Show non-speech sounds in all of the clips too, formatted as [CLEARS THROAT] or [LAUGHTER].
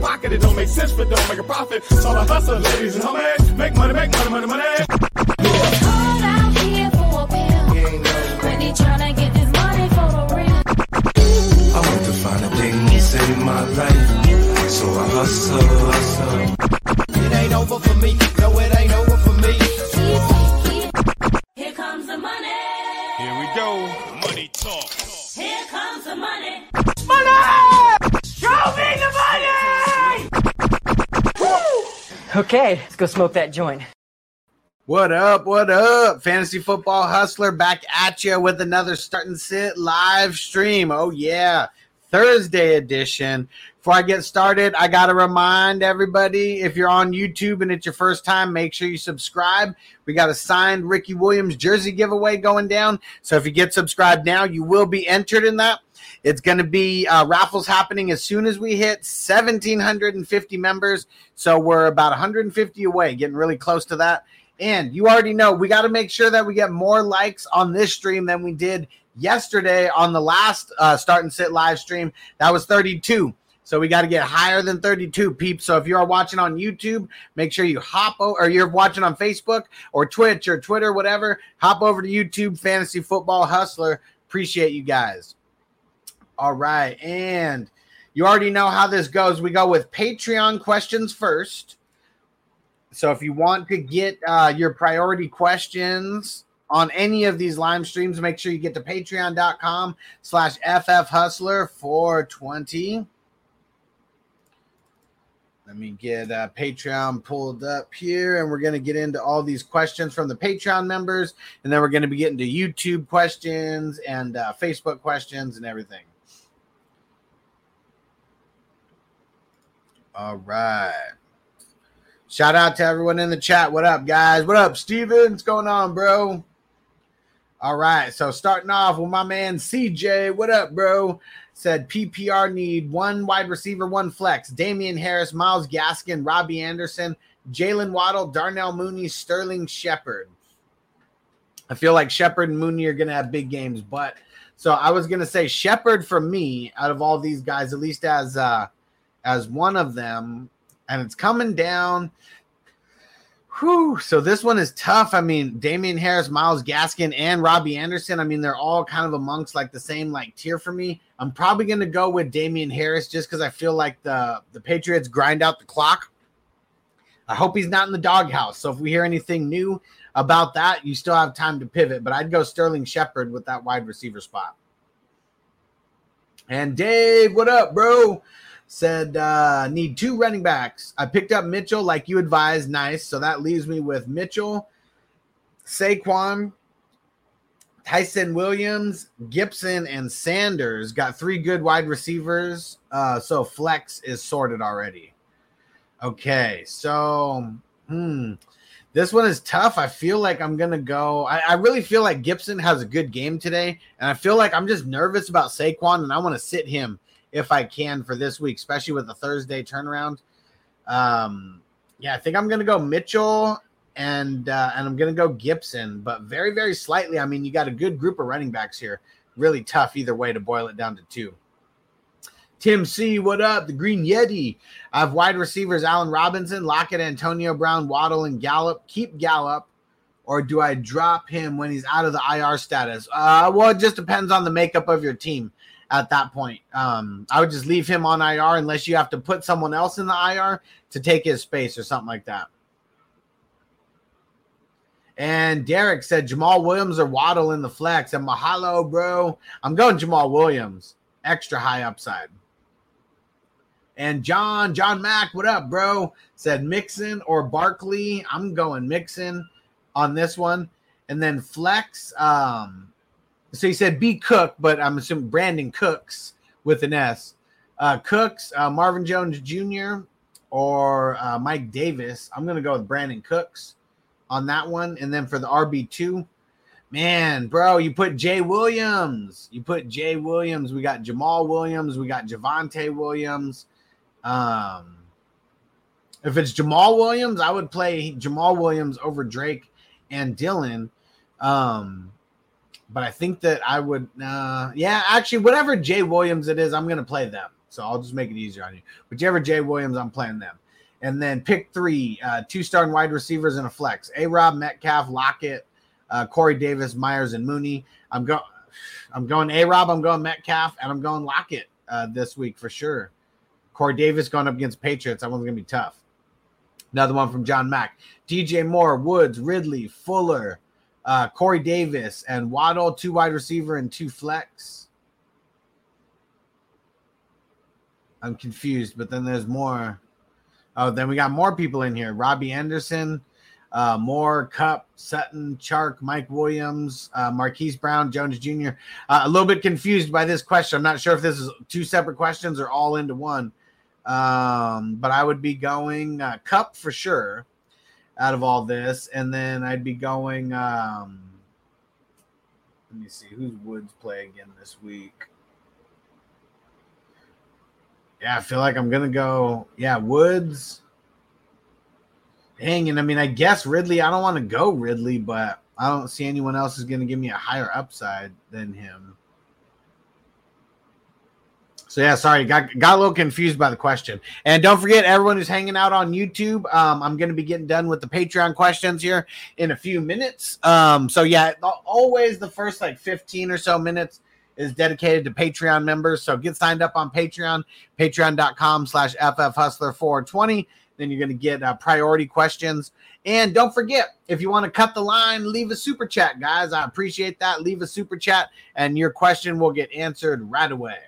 My pocket, it don't make sense, but don't make a profit. So I hustle, ladies and homies. Make money, make money, money, money. Hold out here for a pill. When he tryna get this money for the real. I want to find a thing to save my life. So I hustle, hustle. It ain't over for me. No, it ain't over for me. Here comes the money. Here we go. Okay, let's go smoke that joint. What up? What up? Fantasy Football Hustler back at you with another Start and Sit live stream. Oh, yeah. Thursday edition. Before I get started, I got to remind everybody if you're on YouTube and it's your first time, make sure you subscribe. We got a signed Ricky Williams jersey giveaway going down. So if you get subscribed now, you will be entered in that. It's going to be uh, raffles happening as soon as we hit 1,750 members. So we're about 150 away, getting really close to that. And you already know we got to make sure that we get more likes on this stream than we did yesterday on the last uh, Start and Sit live stream. That was 32. So we got to get higher than 32 peeps. So if you are watching on YouTube, make sure you hop over, or you're watching on Facebook or Twitch or Twitter, whatever, hop over to YouTube Fantasy Football Hustler. Appreciate you guys. All right. And you already know how this goes. We go with Patreon questions first. So if you want to get uh, your priority questions on any of these live streams, make sure you get to patreon.com slash FF Hustler 420. Let me get uh, Patreon pulled up here, and we're going to get into all these questions from the Patreon members, and then we're going to be getting to YouTube questions and uh, Facebook questions and everything. All right. Shout out to everyone in the chat. What up, guys? What up, Steven? What's going on, bro? All right. So starting off with my man CJ. What up, bro? Said PPR need one wide receiver, one flex. Damien Harris, Myles Gaskin, Robbie Anderson, Jaylen Waddle, Darnell Mooney, Sterling Shepard. I feel like Shepard and Mooney are going to have big games, but so I was going to say Shepard for me out of all these guys, at least as uh as one of them, and it's coming down. Whew. So this one is tough. I mean, Damien Harris, Myles Gaskin, and Robbie Anderson. I mean, they're all kind of amongst like the same like tier for me. I'm probably going to go with Damien Harris just because I feel like the the Patriots grind out the clock. I hope he's not in the doghouse. So if we hear anything new about that, you still have time to pivot. But I'd go Sterling Shepard with that wide receiver spot. And Dave, what up, bro? Said uh need two running backs. I picked up Mitchell like you advised. Nice. So that leaves me with Mitchell, Saquon, Tyson Williams, Gibson, and Sanders. Got three good wide receivers. Uh, so flex is sorted already. Okay, so hmm. This one is tough. I feel like I'm gonna go. I, I really feel like Gibson has a good game today, and I feel like I'm just nervous about Saquon, and I want to sit him if I can for this week, especially with the Thursday turnaround. Um, yeah, I think I'm gonna go Mitchell and uh, and I'm gonna go Gibson, but very very slightly. I mean, you got a good group of running backs here. Really tough either way to boil it down to two. Tim C, what up? The Green Yeti. I have wide receivers Allen Robinson, Lockett, Antonio Brown, Waddle, and Gallup. Keep Gallup, or do I drop him when he's out of the IR status? Uh, well, it just depends on the makeup of your team at that point. Um, I would just leave him on IR unless you have to put someone else in the IR to take his space or something like that. And Derek said Jamaal Williams or Waddle in the flex. And mahalo, bro. I'm going Jamaal Williams. Extra high upside. And John, John Mack, what up, bro? Said Mixon or Barkley. I'm going Mixon on this one. And then Flex. Um, so he said B Cook, but I'm assuming Brandin Cooks with an S. Uh, Cooks, uh, Marvin Jones Jr. or uh, Mike Davis. I'm going to go with Brandin Cooks on that one. And then for the RB2, man, bro, you put Jay Williams. You put Jay Williams. We got Jamaal Williams. We got Javonte Williams. Um, if it's Jamaal Williams, I would play Jamaal Williams over Drake and Dillon. Um, but I think that I would, uh, yeah, actually, whatever Jay Williams it is, I'm to play them. So I'll just make it easier on you. Whichever Jay Williams, I'm playing them. And then pick three, uh, two starting wide receivers and a flex. A Rob, Metcalf, Lockett, uh, Corey Davis, Meyers, and Mooney. I'm going, I'm going A Rob, I'm going Metcalf, and I'm going Lockett uh, this week for sure. Corey Davis going up against Patriots. That one's to be tough. Another one from John Mack. DJ Moore, Woods, Ridley, Fuller, uh, Corey Davis, and Waddle, two wide receiver and two flex. I'm confused, but then there's more. Oh, then we got more people in here. Robbie Anderson, uh, Moore, Kupp, Sutton, Chark, Mike Williams, uh, Marquise Brown, Jones Jr. Uh, a little bit confused by this question. I'm not sure if this is two separate questions or all into one. Um, but I would be going uh, Kupp for sure out of all this, and then I'd be going. Um, let me see who's Woods play again this week. Yeah, I feel like I'm gonna go. Yeah, Woods. Dang, and I mean, I guess Ridley. I don't want to go Ridley, but I don't see anyone else is gonna give me a higher upside than him. So yeah, sorry, got got a little confused by the question. And don't forget, everyone who's hanging out on YouTube, um, I'm going to be getting done with the Patreon questions here in a few minutes. Um, so yeah, always the first like 15 or so minutes is dedicated to Patreon members. So get signed up on Patreon, patreon.com slash FFHustler420. Then you're going to get uh, priority questions. And don't forget, if you want to cut the line, leave a super chat, guys. I appreciate that. Leave a super chat, and your question will get answered right away.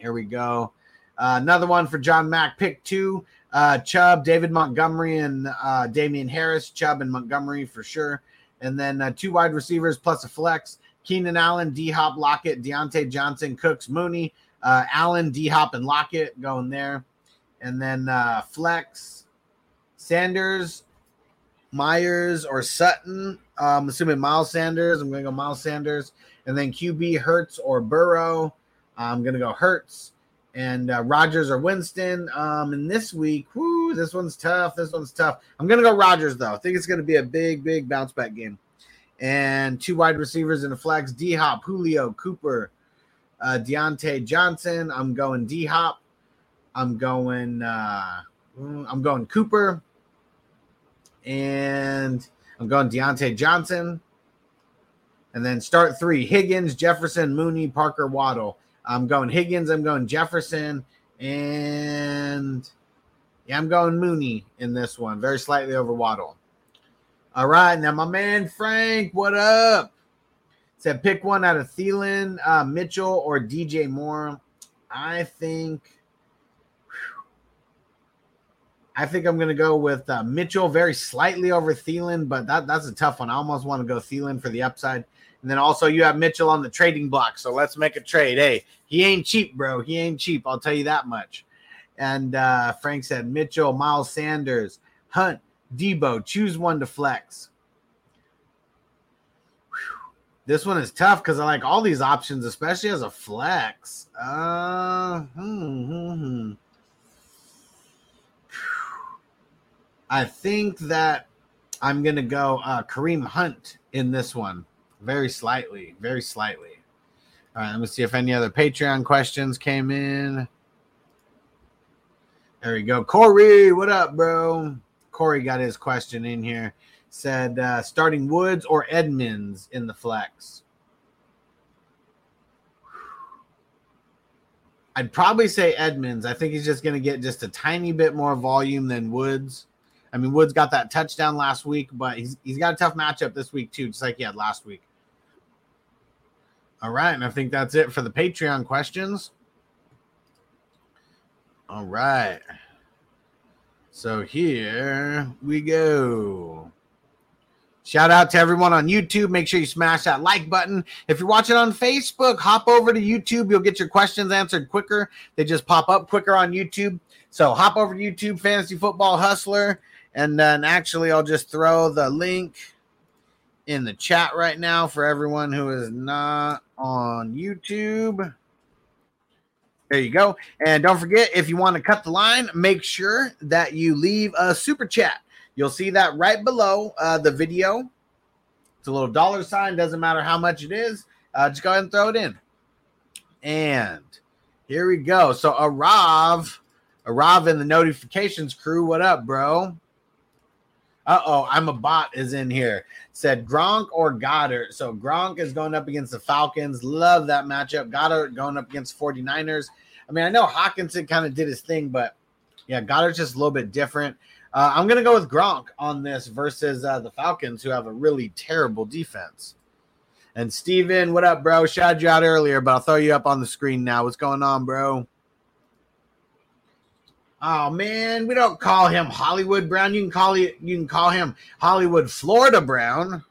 Here we go. Uh, another one for John Mack. Pick two. Uh, Chubb, David Montgomery, and uh, Damien Harris. Chubb and Montgomery for sure. And then uh, two wide receivers plus a flex. Keenan Allen, D Hop, Lockett, Diontae Johnson, Cooks, Mooney, uh, Allen, D Hop, and Lockett going there. And then uh, flex, Sanders, Meyers, or Sutton. Uh, I'm assuming Miles Sanders. I'm going to go Miles Sanders. And then QB, Hurts, or Burrow. I'm going to go Hurts and uh, Rodgers or Winston. Um, and this week, whoo, this one's tough. This one's tough. I'm going to go Rodgers, though. I think it's going to be a big, big bounce back game. And two wide receivers in the flex D Hop, Julio, Cooper, uh, Diontae Johnson. I'm going D Hop. I'm going, uh, I'm going Cooper. And I'm going Diontae Johnson. And then start three Higgins, Jefferson, Mooney, Parker, Waddle. I'm going Higgins. I'm going Jefferson, and yeah, I'm going Mooney in this one, very slightly over Waddle. All right, now my man Frank, what up? Said pick one out of Thielen, uh, Mitchell, or DJ Moore. I think. I think I'm going to go with uh, Mitchell, very slightly over Thielen, but that, that's a tough one. I almost want to go Thielen for the upside. And then also you have Mitchell on the trading block. So let's make a trade. Hey, he ain't cheap, bro. He ain't cheap. I'll tell you that much. And uh, Frank said Mitchell, Miles Sanders, Hunt, Deebo, choose one to flex. This one is tough because I like all these options, especially as a flex. Uh, hmm, hmm, hmm. I think that I'm gonna go uh, Kareem Hunt in this one, very slightly, very slightly. All right, let me see if any other Patreon questions came in. There we go, Corey. What up, bro? Corey got his question in here. Said uh, starting Woods or Edmonds in the flex. I'd probably say Edmonds. I think he's just going to get just a tiny bit more volume than Woods. I mean, Woods got that touchdown last week, but he's he's got a tough matchup this week too, just like he had last week. All right, and I think that's it for the Patreon questions. All right. So here we go. Shout out to everyone on YouTube. Make sure you smash that like button. If you're watching on Facebook, hop over to YouTube. You'll get your questions answered quicker. They just pop up quicker on YouTube. So hop over to YouTube, Fantasy Football Hustler. And then actually, I'll just throw the link in the chat right now for everyone who is not on YouTube. There you go. And don't forget, if you want to cut the line, make sure that you leave a super chat. You'll see that right below uh, the video. It's a little dollar sign. Doesn't matter how much it is. Uh, just go ahead and throw it in. And here we go. So Arav, Arav in the notifications crew. What up, bro? Uh oh, I'm a bot is in here. Said Gronk or Goedert. So Gronk is going up against the Falcons. Love that matchup. Goedert going up against 49ers. I mean, I know Hockenson kind of did his thing, but yeah, Goedert's just a little bit different. Uh, I'm going to go with Gronk on this versus uh, the Falcons, who have a really terrible defense. And Steven, what up, bro? Shouted you out earlier, but I'll throw you up on the screen now. What's going on, bro? Oh man, we don't call him Hollywood Brown. You can call it. You can call him Hollywood Florida Brown.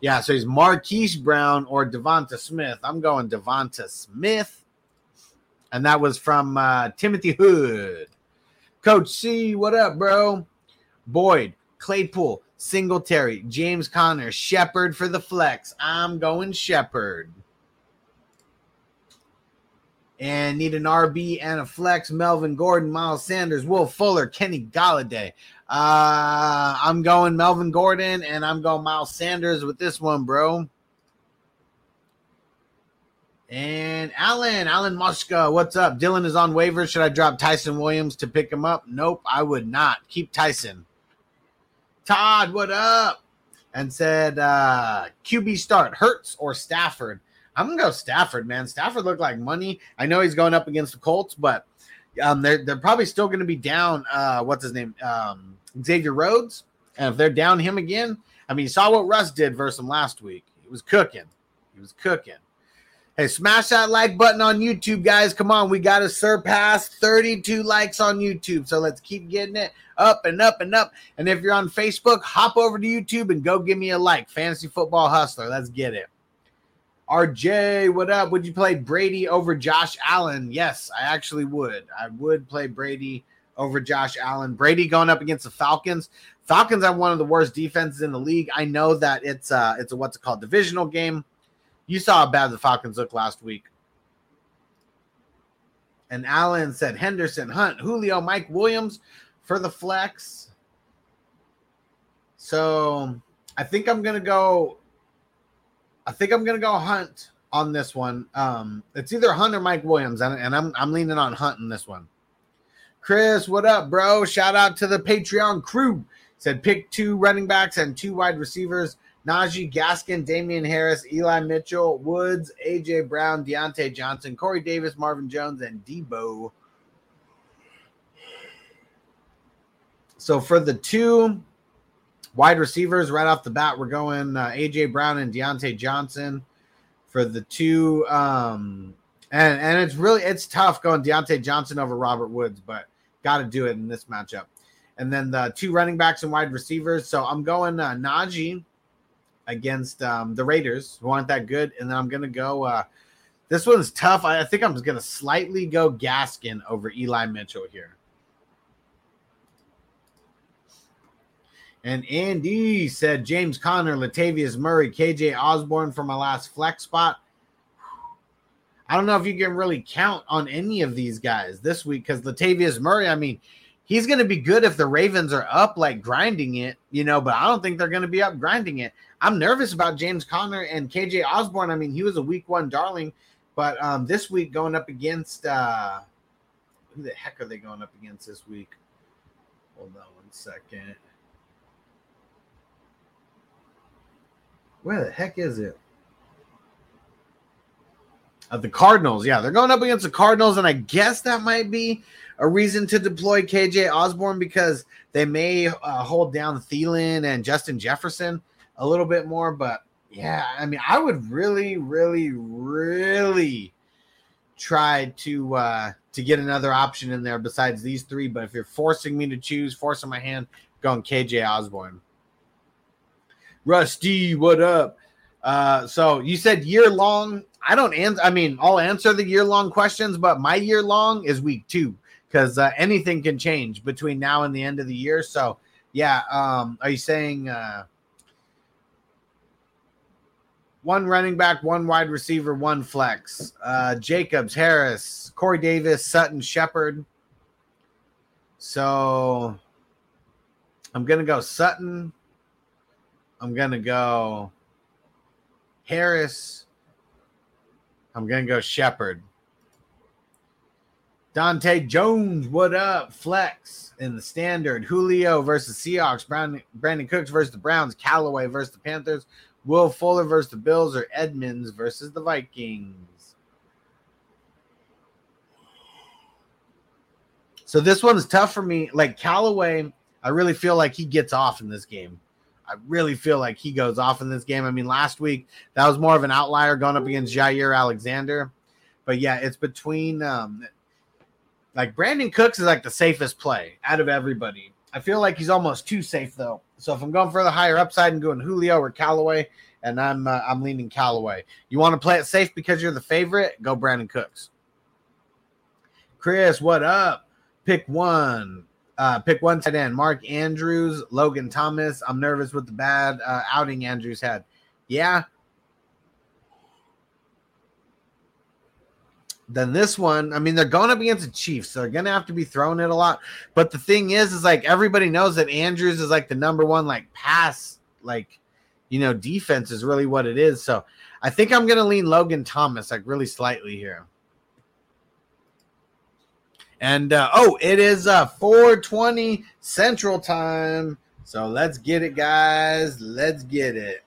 Yeah, so he's Marquise Brown or Devonta Smith. I'm going Devonta Smith, and that was from uh, Timothy Hood. Coach C, what up, bro? Boyd, Claypool, Singletary, James Conner, Shepard for the flex. I'm going Shepard and need an RB and a flex. Melvin Gordon, Miles Sanders, Will Fuller, Kenny Golladay. Uh, I'm going Melvin Gordon and I'm going Miles Sanders with this one, bro. And Alan, Alan Muska, what's up? Dillon is on waivers. Should I drop Tyson Williams to pick him up? Nope, I would not. Keep Tyson. Todd, what up? And said uh QB start Hurts or Stafford. I'm gonna go Stafford, man. Stafford looked like money. I know he's going up against the Colts, but um, they're they're probably still going to be down. Uh, what's his name? Um, Xavier Rhodes. And if they're down him again, I mean, you saw what Russ did versus him last week. He was cooking. He was cooking. Hey, smash that like button on YouTube, guys. Come on, we got to surpass 32 likes on YouTube. So let's keep getting it up and up and up. And if you're on Facebook, hop over to YouTube and go give me a like. Fantasy Football Hustler. Let's get it. RJ, what up? Would you play Brady over Josh Allen? Yes, I actually would. I would play Brady over Josh Allen. Brady going up against the Falcons. Falcons have one of the worst defenses in the league. I know that it's uh it's a what's it called divisional game. You saw how bad the Falcons looked last week. And Allen said Henderson, Hunt, Julio, Mike Williams for the flex. So I think I'm gonna go I think I'm gonna go Hunt on this one. Um, it's either Hunt or Mike Williams, and, and I'm I'm leaning on Hunt in this one. Chris, what up, bro? Shout out to the Patreon crew. Said pick two running backs and two wide receivers. Najee Gaskin, Damien Harris, Eli Mitchell, Woods, AJ Brown, Diontae Johnson, Corey Davis, Marvin Jones, and Deebo. So for the two Wide receivers, right off the bat, we're going uh, AJ Brown and Diontae Johnson for the two. Um, and and it's really it's tough going Diontae Johnson over Robert Woods, but got to do it in this matchup. And then the two running backs and wide receivers. So I'm going uh, Najee against um, the Raiders, who aren't that good, and then I'm gonna go. Uh, this one's tough. I, I think I'm just gonna slightly go Gaskin over Eli Mitchell here. And Andy said James Conner, Latavius Murray, KJ Osborne for my last flex spot. I don't know if you can really count on any of these guys this week because Latavius Murray, I mean, he's going to be good if the Ravens are up like grinding it, you know, but I don't think they're going to be up grinding it. I'm nervous about James Conner and KJ Osborne. I mean, he was a week one darling, but um, this week going up against uh, who the heck are they going up against this week? Hold on one second. Where the heck is it? Uh, the Cardinals. Yeah, they're going up against the Cardinals, and I guess that might be a reason to deploy KJ Osborne because they may uh, hold down Thielen and Justin Jefferson a little bit more. But yeah, I mean, I would really, really, really try to uh, to get another option in there besides these three. But if you're forcing me to choose, forcing my hand, going KJ Osborne. Rusty, what up? Uh, so you said year long. I don't answer. I mean, I'll answer the year long questions, but my year long is week two because uh, anything can change between now and the end of the year. So, yeah. Um, are you saying uh, one running back, one wide receiver, one flex? Uh, Jacobs, Harris, Corey Davis, Sutton, Shepard. So, I'm gonna go Sutton. I'm gonna go Harris. I'm gonna go Shepard. Dante Jones, what up? Flex in the standard. Julio versus Seahawks. Brown, Brandin Cooks versus the Browns. Callaway versus the Panthers. Will Fuller versus the Bills or Edmonds versus the Vikings. So this one's tough for me. Like Callaway, I really feel like he gets off in this game. I really feel like he goes off in this game. I mean, last week that was more of an outlier going up against Jaire Alexander. But yeah, it's between um like Brandin Cooks is like the safest play out of everybody. I feel like he's almost too safe though. So if I'm going for the higher upside and going Julio or Callaway, and I'm uh, I'm leaning Callaway. You want to play it safe because you're the favorite? Go Brandin Cooks. Chris, what up? Pick one. Uh, pick one tight end. Mark Andrews, Logan Thomas. I'm nervous with the bad uh, outing Andrews had. Yeah. Then this one, I mean, they're going up against the Chiefs, so they're going to have to be throwing it a lot. But the thing is, is like everybody knows that Andrews is like the number one, like pass, like you know, defense is really what it is. So I think I'm going to lean Logan Thomas like really slightly here. And uh, oh, it is uh 420 Central Time. So let's get it, guys. Let's get it.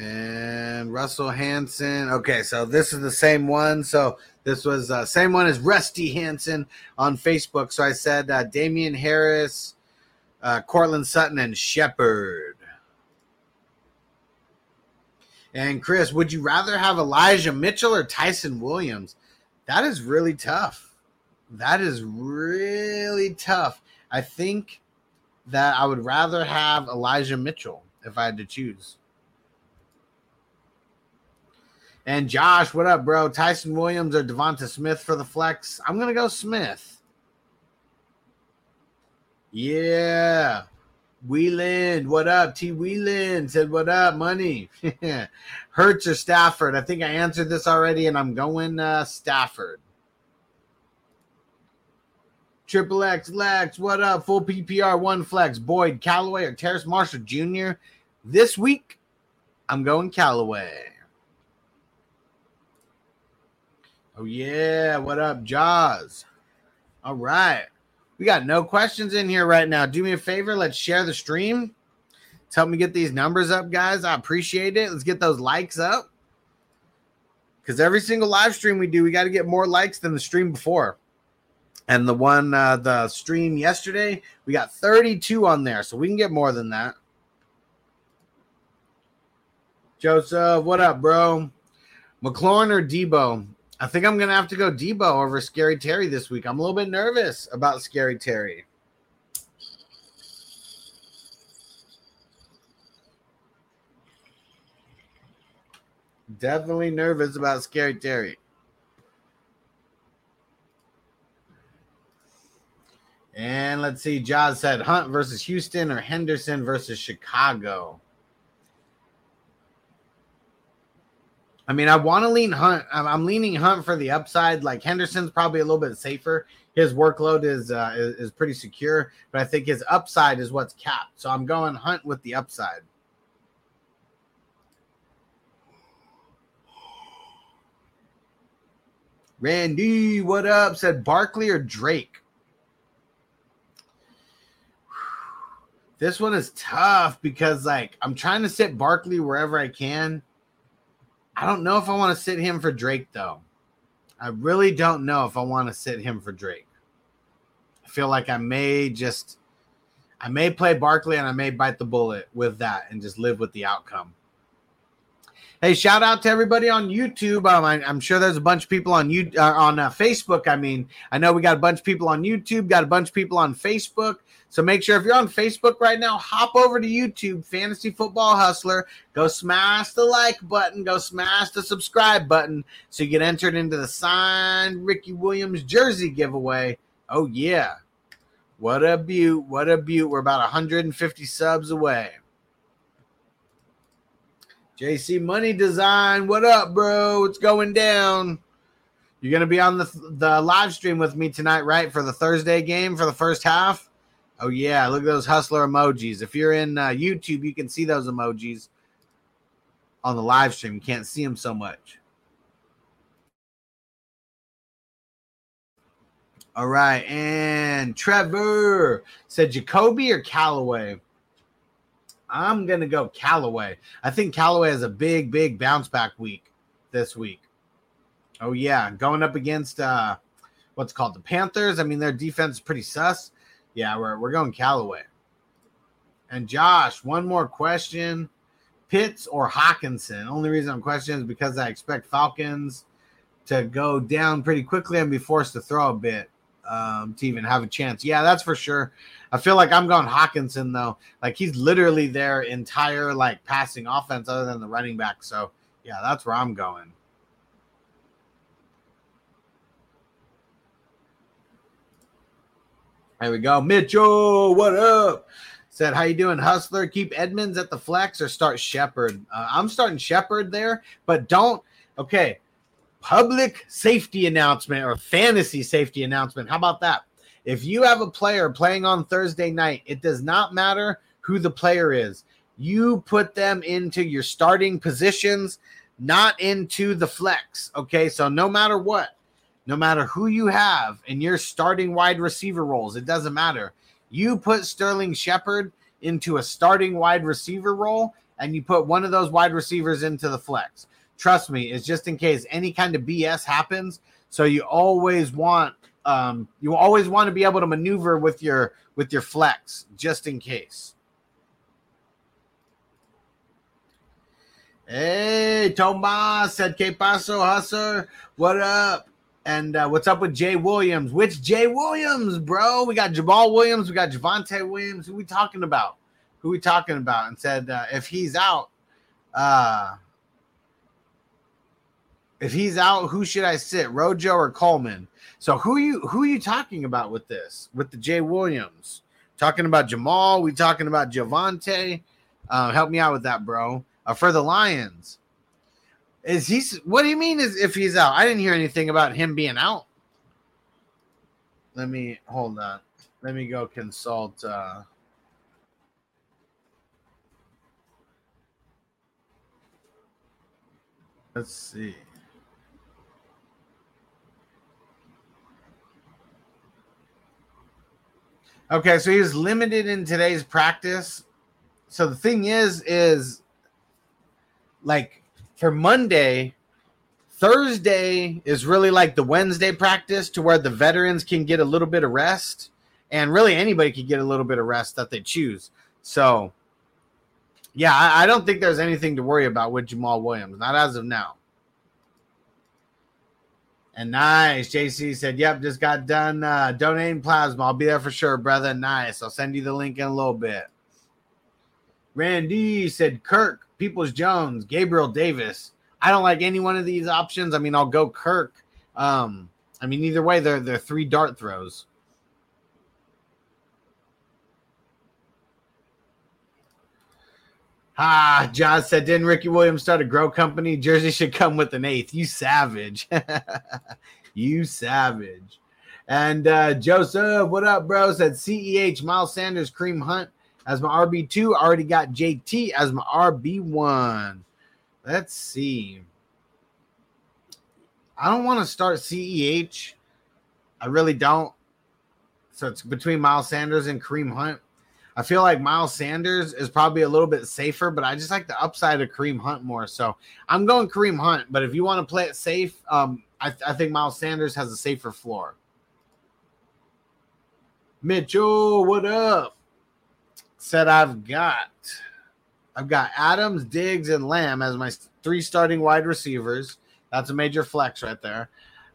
And Russell Hanson. Okay, so this is the same one. So this was uh, same one as Rusty Hanson on Facebook. So I said uh, Damien Harris, uh, Courtland Sutton, and Shepard. And Chris, would you rather have Elijah Mitchell or Tyson Williams? That is really tough. That is really tough. I think that I would rather have Elijah Mitchell if I had to choose. And Josh, what up, bro? Tyson Williams or Devonta Smith for the flex? I'm gonna go Smith. Yeah. Wheeland, what up? T Wheeland said, What up, money? [LAUGHS] Hurts or Stafford? I think I answered this already, and I'm going uh, Stafford. Triple X Lex, what up? Full PPR, one flex. Boyd, Callaway, or Terrace Marshall Jr. This week, I'm going Callaway. Oh, yeah. What up, Jaws? All right. We got no questions in here right now. Do me a favor. Let's share the stream. Let's help me get these numbers up, guys. I appreciate it. Let's get those likes up. Because every single live stream we do, we got to get more likes than the stream before. And the one, uh, the stream yesterday, we got 32 on there. So we can get more than that. Joseph, what up, bro? McLaurin or Deebo? I think I'm gonna have to go Deebo over Scary Terry this week. I'm a little bit nervous about Scary Terry. Definitely nervous about Scary Terry. And let's see. Jaws said Hunt versus Houston or Henderson versus Chicago. I mean, I want to lean Hunt. I'm, I'm leaning Hunt for the upside. Like Henderson's probably a little bit safer. His workload is, uh, is is pretty secure, but I think his upside is what's capped. So I'm going Hunt with the upside. Randy, what up? Said Barkley or Drake. This one is tough because like I'm trying to sit Barkley wherever I can. I don't know if I want to sit him for Drake though. I really don't know if I want to sit him for Drake. I feel like I may just I may play Barkley and I may bite the bullet with that and just live with the outcome. Hey, shout out to everybody on YouTube. Um, I, am sure there's a bunch of people on you uh, on uh, Facebook. I mean, I know we got a bunch of people on YouTube, got a bunch of people on Facebook. So make sure if you're on Facebook right now, hop over to YouTube, Fantasy Football Hustler. Go smash the like button, go smash the subscribe button so you get entered into the signed Ricky Williams jersey giveaway. Oh, yeah. What a beaut. What a beaut. We're about 150 subs away. JC Money Design, what up, bro? It's going down. You're gonna be on the the live stream with me tonight, right? For the Thursday game for the first half. Oh yeah, look at those hustler emojis. If you're in uh, YouTube, you can see those emojis on the live stream. You can't see them so much. All right, and Trevor said Jacoby or Callaway. I'm gonna go Callaway. I think Callaway has a big, big bounce back week this week. Oh yeah, going up against uh what's called the Panthers. I mean, their defense is pretty sus. Yeah, we're we're going Callaway. And Josh, one more question. Pitts or Hockenson? Only reason I'm questioning is because I expect Falcons to go down pretty quickly and be forced to throw a bit um, to even have a chance. Yeah, that's for sure. I feel like I'm going Hockenson though. Like he's literally their entire like passing offense other than the running back. So yeah, that's where I'm going. There we go. Mitchell, what up? Said, how you doing, Hustler? Keep Edmonds at the flex or start Shepard? Uh, I'm starting Shepard there, but don't. Okay, public safety announcement or fantasy safety announcement. How about that? If you have a player playing on Thursday night, it does not matter who the player is. You put them into your starting positions, not into the flex. Okay. So no matter what, no matter who you have in your starting wide receiver roles, it doesn't matter. You put Sterling Shepard into a starting wide receiver role and you put one of those wide receivers into the flex. Trust me, it's just in case any kind of BS happens. So you always want um, you always want to be able to maneuver with your with your flex just in case. Hey, Tomas said, "Que paso, hustler? What up?" And uh, what's up with Jay Williams? Which Jay Williams, bro? We got Jamaal Williams, we got Javonte Williams. Who we talking about? Who we talking about? And said uh, if he's out, uh, if he's out, who should I sit? Rojo or Coleman? So who you who are you talking about with this? With the Jay Williams? Talking about Jamaal? We talking about Javonte? Uh, help me out with that, bro. Uh, for the Lions, is he? What do you mean? Is if he's out? I didn't hear anything about him being out. Let me hold on. Let me go consult. Uh, let's see. Okay, so he's limited in today's practice. So the thing is, is like for Monday, Thursday is really like the Wednesday practice to where the veterans can get a little bit of rest, and really anybody can get a little bit of rest that they choose. So, yeah, I, I don't think there's anything to worry about with Jamaal Williams, not as of now. And nice. JC said, Yep, just got done uh, donating plasma. I'll be there for sure, brother. Nice. I'll send you the link in a little bit. Randy said, Kirk, Peoples Jones, Gabriel Davis. I don't like any one of these options. I mean, I'll go Kirk. Um, I mean, either way, they're they're three dart throws. Ah, Josh said, didn't Ricky Williams start a grow company? Jersey should come with an eighth. You savage. [LAUGHS] you savage. And uh, Joseph, what up, bro? Said CEH, Miles Sanders, Kareem Hunt as my RB2. I Already got JT as my RB1. Let's see. I don't want to start CEH. I really don't. So it's between Miles Sanders and Kareem Hunt. I feel like Miles Sanders is probably a little bit safer, but I just like the upside of Kareem Hunt more. So I'm going Kareem Hunt. But if you want to play it safe, um, I, I think Miles Sanders has a safer floor. Mitchell, what up? Said I've got I've got Adams, Diggs, and Lamb as my three starting wide receivers. That's a major flex right there.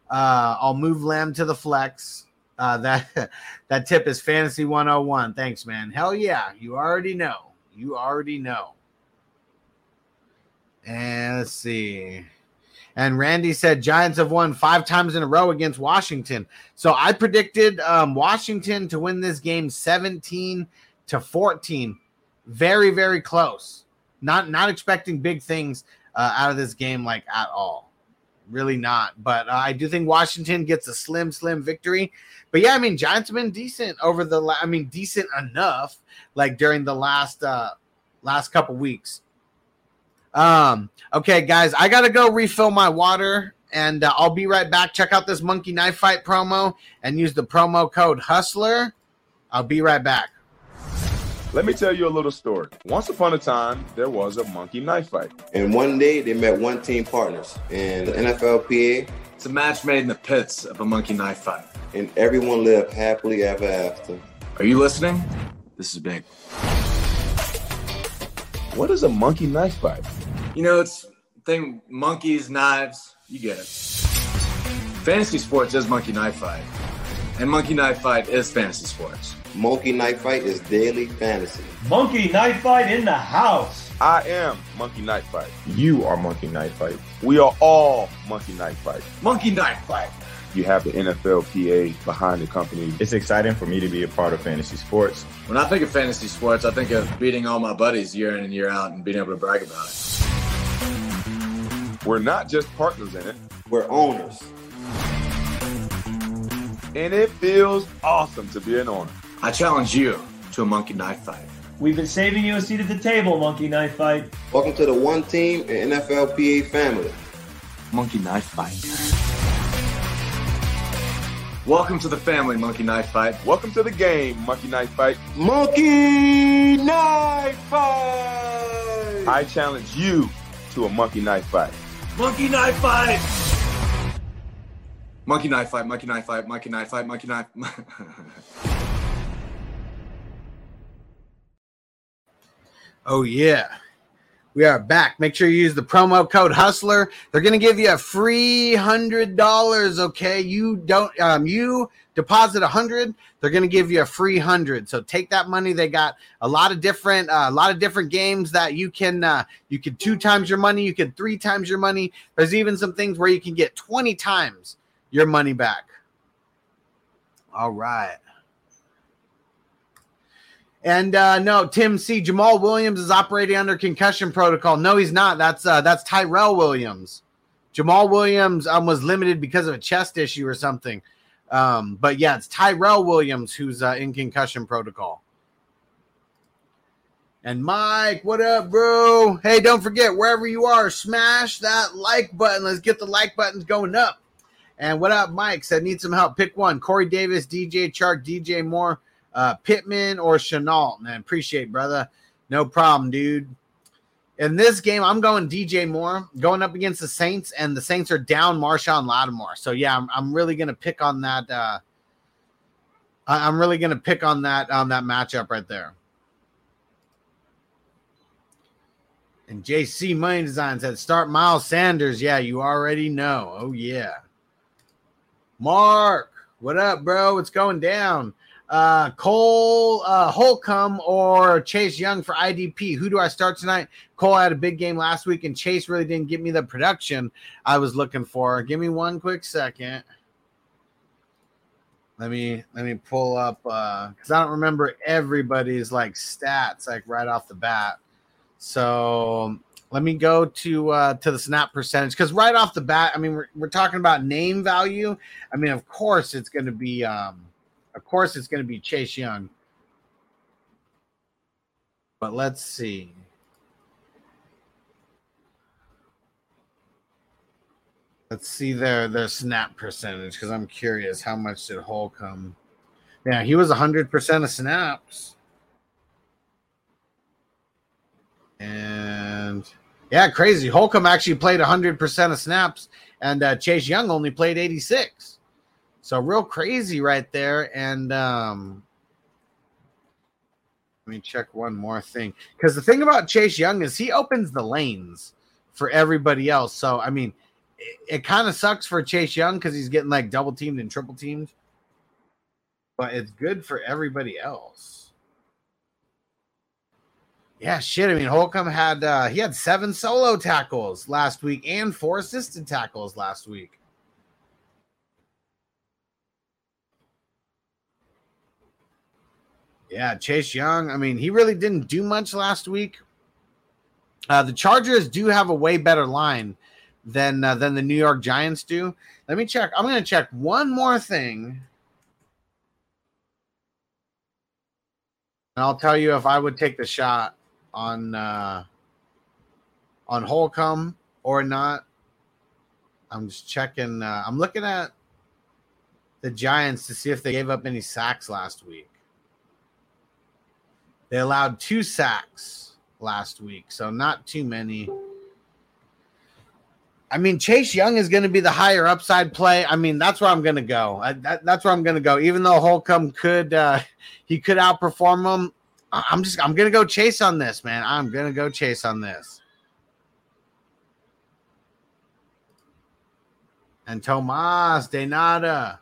Uh, I'll move Lamb to the flex. Uh, that [LAUGHS] that tip is fantasy 101. Thanks, man. Hell yeah. You already know. You already know. And let's see. And Randy said Giants have won five times in a row against Washington. So I predicted um, Washington to win this game 17 to 14. Very, very close. Not not expecting big things uh, out of this game like at all. Really not. But uh, I do think Washington gets a slim, slim victory. But yeah, I mean, Giants have been decent over the. La- I mean, decent enough like during the last uh last couple weeks. Um. Okay, guys, I gotta go refill my water, and uh, I'll be right back. Check out this Monkey Knife Fight promo and use the promo code Hustler. I'll be right back. Let me tell you a little story. Once upon a time, there was a monkey knife fight. And one day they met one team partners in the NFLPA. It's a match made in the pits of a monkey knife fight. And everyone lived happily ever after. Are you listening? This is big. What is a monkey knife fight? You know, it's thing monkeys, knives, you get it. Fantasy sports is monkey knife fight. And monkey knife fight is fantasy sports. Monkey Knife Fight is daily fantasy. Monkey Knife Fight in the house. I am Monkey Knife Fight. You are Monkey Knife Fight. We are all Monkey Knife Fight. Monkey Knife Fight. You have the NFLPA behind the company. It's exciting for me to be a part of fantasy sports. When I think of fantasy sports, I think of beating all my buddies year in and year out and being able to brag about it. We're not just partners in it, we're owners. And it feels awesome to be an owner. I challenge you to a monkey knife fight. We've been saving you a seat at the table, Monkey Knife Fight. Welcome to the one team and NFLPA family. Monkey Knife Fight. Welcome to the family, Monkey Knife Fight. Welcome to the game, Monkey Knife Fight. Monkey Knife Fight! I challenge you to a monkey knife fight. Monkey Knife Fight! Monkey Knife Fight, Monkey Knife Fight, Monkey Knife Fight, Monkey Knife. [LAUGHS] Oh, yeah. We are back. Make sure you use the promo code Hustler. They're going to give you a free hundred dollars. Okay, you don't um you deposit a hundred, they're going to give you a free hundred. So take that money. They got a lot of different uh, a lot of different games that you can uh, you can two times your money, you can three times your money. There's even some things where you can get twenty times your money back. All right. And uh, no, Tim C. Jamaal Williams is operating under concussion protocol. No, he's not. That's uh, that's Tyrell Williams. Jamaal Williams um, was limited because of a chest issue or something. Um, but yeah, it's Tyrell Williams who's uh, in concussion protocol. And Mike, what up, bro? Hey, don't forget wherever you are, smash that like button. Let's get the like buttons going up. And what up, Mike? Said need some help. Pick one: Corey Davis, DJ Chark, DJ Moore uh, Pittman or Chenault, man. Appreciate, brother. No problem, dude. In this game, I'm going DJ Moore, going up against the Saints, and the Saints are down Marshon Lattimore. So yeah, I'm, I'm really gonna pick on that. Uh, I'm really gonna pick on that on that matchup right there. And JC Money Design said, start Miles Sanders. Yeah, you already know. Oh, yeah. Mark, what up, bro? What's going down? Uh, Cole uh, Holcomb or Chase Young for IDP. Who do I start tonight? Cole had a big game last week, and Chase really didn't give me the production I was looking for. Give me one quick second. Let me let me pull up uh because I don't remember everybody's like stats like right off the bat. So let me go to uh, to the snap percentage because right off the bat, I mean we're, we're talking about name value. I mean, of course it's going to be um, of course it's going to be Chase Young. But let's see. Let's see their their snap percentage because I'm curious how much did Holcomb. Yeah, he was 100% of snaps. And yeah, crazy. Holcomb actually played 100% of snaps, and uh, Chase Young only played 86. So real crazy right there. And um, let me check one more thing because the thing about Chase Young is he opens the lanes for everybody else. So I mean, it, it kind of sucks for Chase Young because he's getting like double teamed and triple teamed, but it's good for everybody else. Yeah, shit. I mean, Holcomb had uh, he had seven solo tackles last week and four assisted tackles last week. Yeah, Chase Young. I mean, he really didn't do much last week. Uh, the Chargers do have a way better line than uh, than the New York Giants do. Let me check. I'm going to check one more thing, and I'll tell you if I would take the shot on uh, on Holcomb or not. I'm just checking. Uh, I'm looking at the Giants to see if they gave up any sacks last week. They allowed two sacks last week, so not too many. I mean, Chase Young is going to be the higher upside play. I mean, that's where I'm going to go. I, that, that's where I'm going to go. Even though Holcomb could, uh, he could outperform him. I'm just, I'm going to go Chase on this, man. I'm going to go Chase on this. And Tomas De Nada.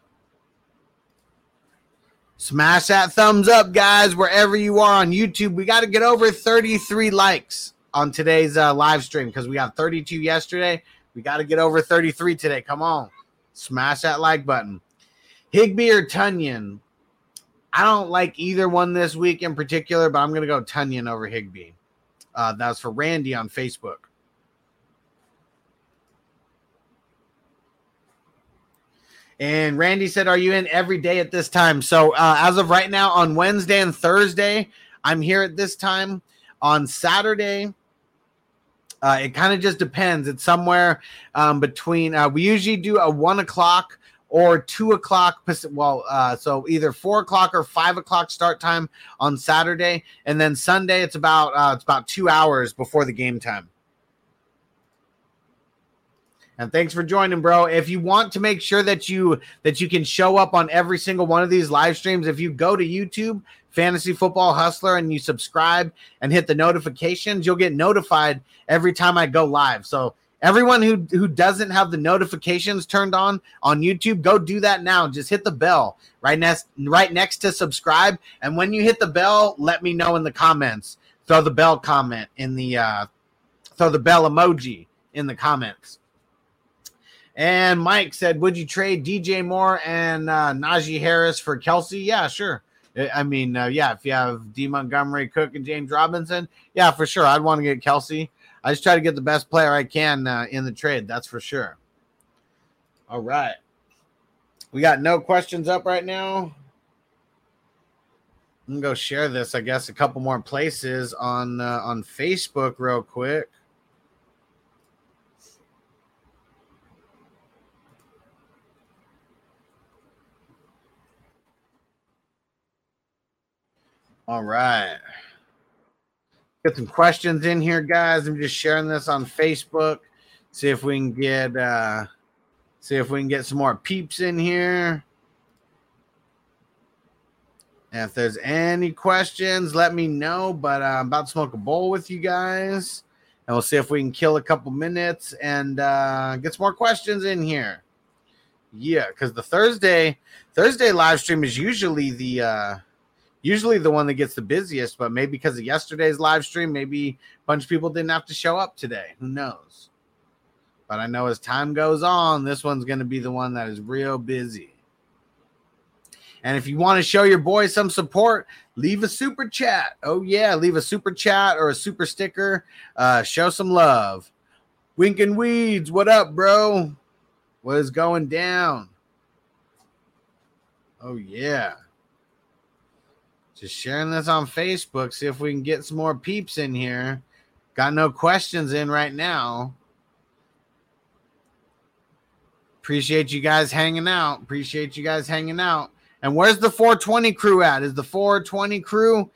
Smash that thumbs up, guys, wherever you are on YouTube. We got to get over 33 likes on today's uh, live stream because we got 32 yesterday. We got to get over 33 today. Come on. Smash that like button. Higbee or Tonyan? I don't like either one this week in particular, but I'm going to go Tonyan over Higbee. Uh, that was for Randy on Facebook. And Randy said, Are you in every day at this time? So, uh, as of right now, on Wednesday and Thursday, I'm here at this time. On Saturday, uh, it kind of just depends. It's somewhere um, between, uh, we usually do a one o'clock or two o'clock. Well, uh, so either four o'clock or five o'clock start time on Saturday, and then Sunday it's about uh, it's about two hours before the game time. And thanks for joining, bro. If you want to make sure that you that you can show up on every single one of these live streams, if you go to YouTube, Fantasy Football Hustler, and you subscribe and hit the notifications, you'll get notified every time I go live. So everyone who who doesn't have the notifications turned on on YouTube, go do that now. Just hit the bell right next right next to subscribe, and when you hit the bell, let me know in the comments. Throw the bell comment in the uh, throw the bell emoji in the comments. And Mike said, "Would you trade DJ Moore and uh, Najee Harris for Kelce?" Yeah, sure. I mean, uh, yeah, if you have D. Montgomery, Cook, and James Robinson, yeah, for sure. I'd want to get Kelce. I just try to get the best player I can uh, in the trade. That's for sure. All right. We got no questions up right now. I'm gonna go share this. I guess a couple more places on uh, on Facebook real quick. All right. Get some questions in here, guys. I'm just sharing this on Facebook. See if we can get uh see if we can get some more peeps in here. And if there's any questions, let me know. But uh, I'm about to smoke a bowl with you guys. And we'll see if we can kill a couple minutes and uh, get some more questions in here. Yeah, because the Thursday Thursday live stream is usually the uh usually the one that gets the busiest, but maybe because of yesterday's live stream, maybe a bunch of people didn't have to show up today. Who knows? But I know as time goes on, this one's going to be the one that is real busy. And if you want to show your boy some support, leave a super chat. Oh, yeah, leave a super chat or a super sticker. Uh, show some love. Winking Weeds, what up, bro? What is going down? Oh, yeah. Just sharing this on Facebook. See if we can get some more peeps in here. Got no questions in right now. Appreciate you guys hanging out. Appreciate you guys hanging out. And where's the 420 crew at? Is the 420 crew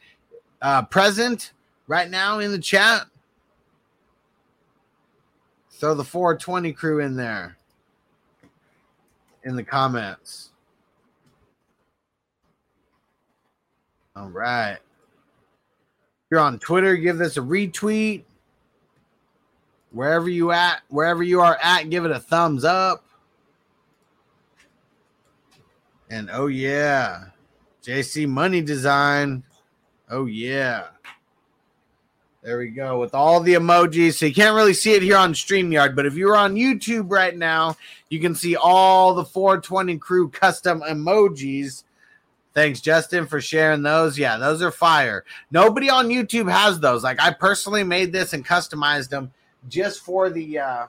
uh, present right now in the chat? Throw the 420 crew in there in the comments. All right. If you're on Twitter, give this a retweet. Wherever you at, wherever you are at, give it a thumbs up. And oh yeah, JC Money Design. Oh yeah. There we go with all the emojis. So you can't really see it here on StreamYard, but if you're on YouTube right now, you can see all the 420 crew custom emojis. Thanks, Justin, for sharing those. Yeah, those are fire. Nobody on YouTube has those. Like I personally made this and customized them just for the uh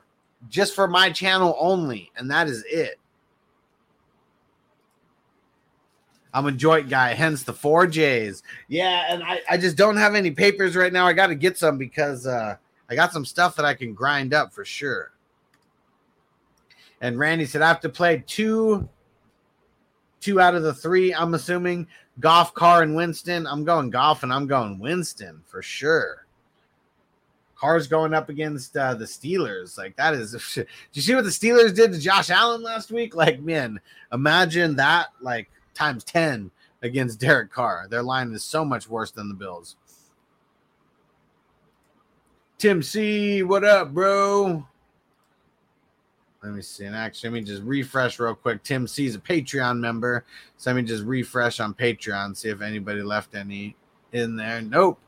just for my channel only, and that is it. I'm a joint guy, hence the four J's. Yeah, and I, I just don't have any papers right now. I got to get some because uh, I got some stuff that I can grind up for sure. And Randy said I have to play two, two out of the three. I'm assuming Goff, Carr, and Winston. I'm going Goff, and I'm going Winston for sure. Carr's going up against uh, the Steelers. Like that is. [LAUGHS] Did you see what the Steelers did to Josh Allen last week? Like man, imagine that. Like times 10 against Derek Carr. Their line is so much worse than the Bills. Tim C, what up, bro? Let me see. And actually, let me just refresh real quick. Tim C is a Patreon member. So let me just refresh on Patreon, see if anybody left any in there. Nope.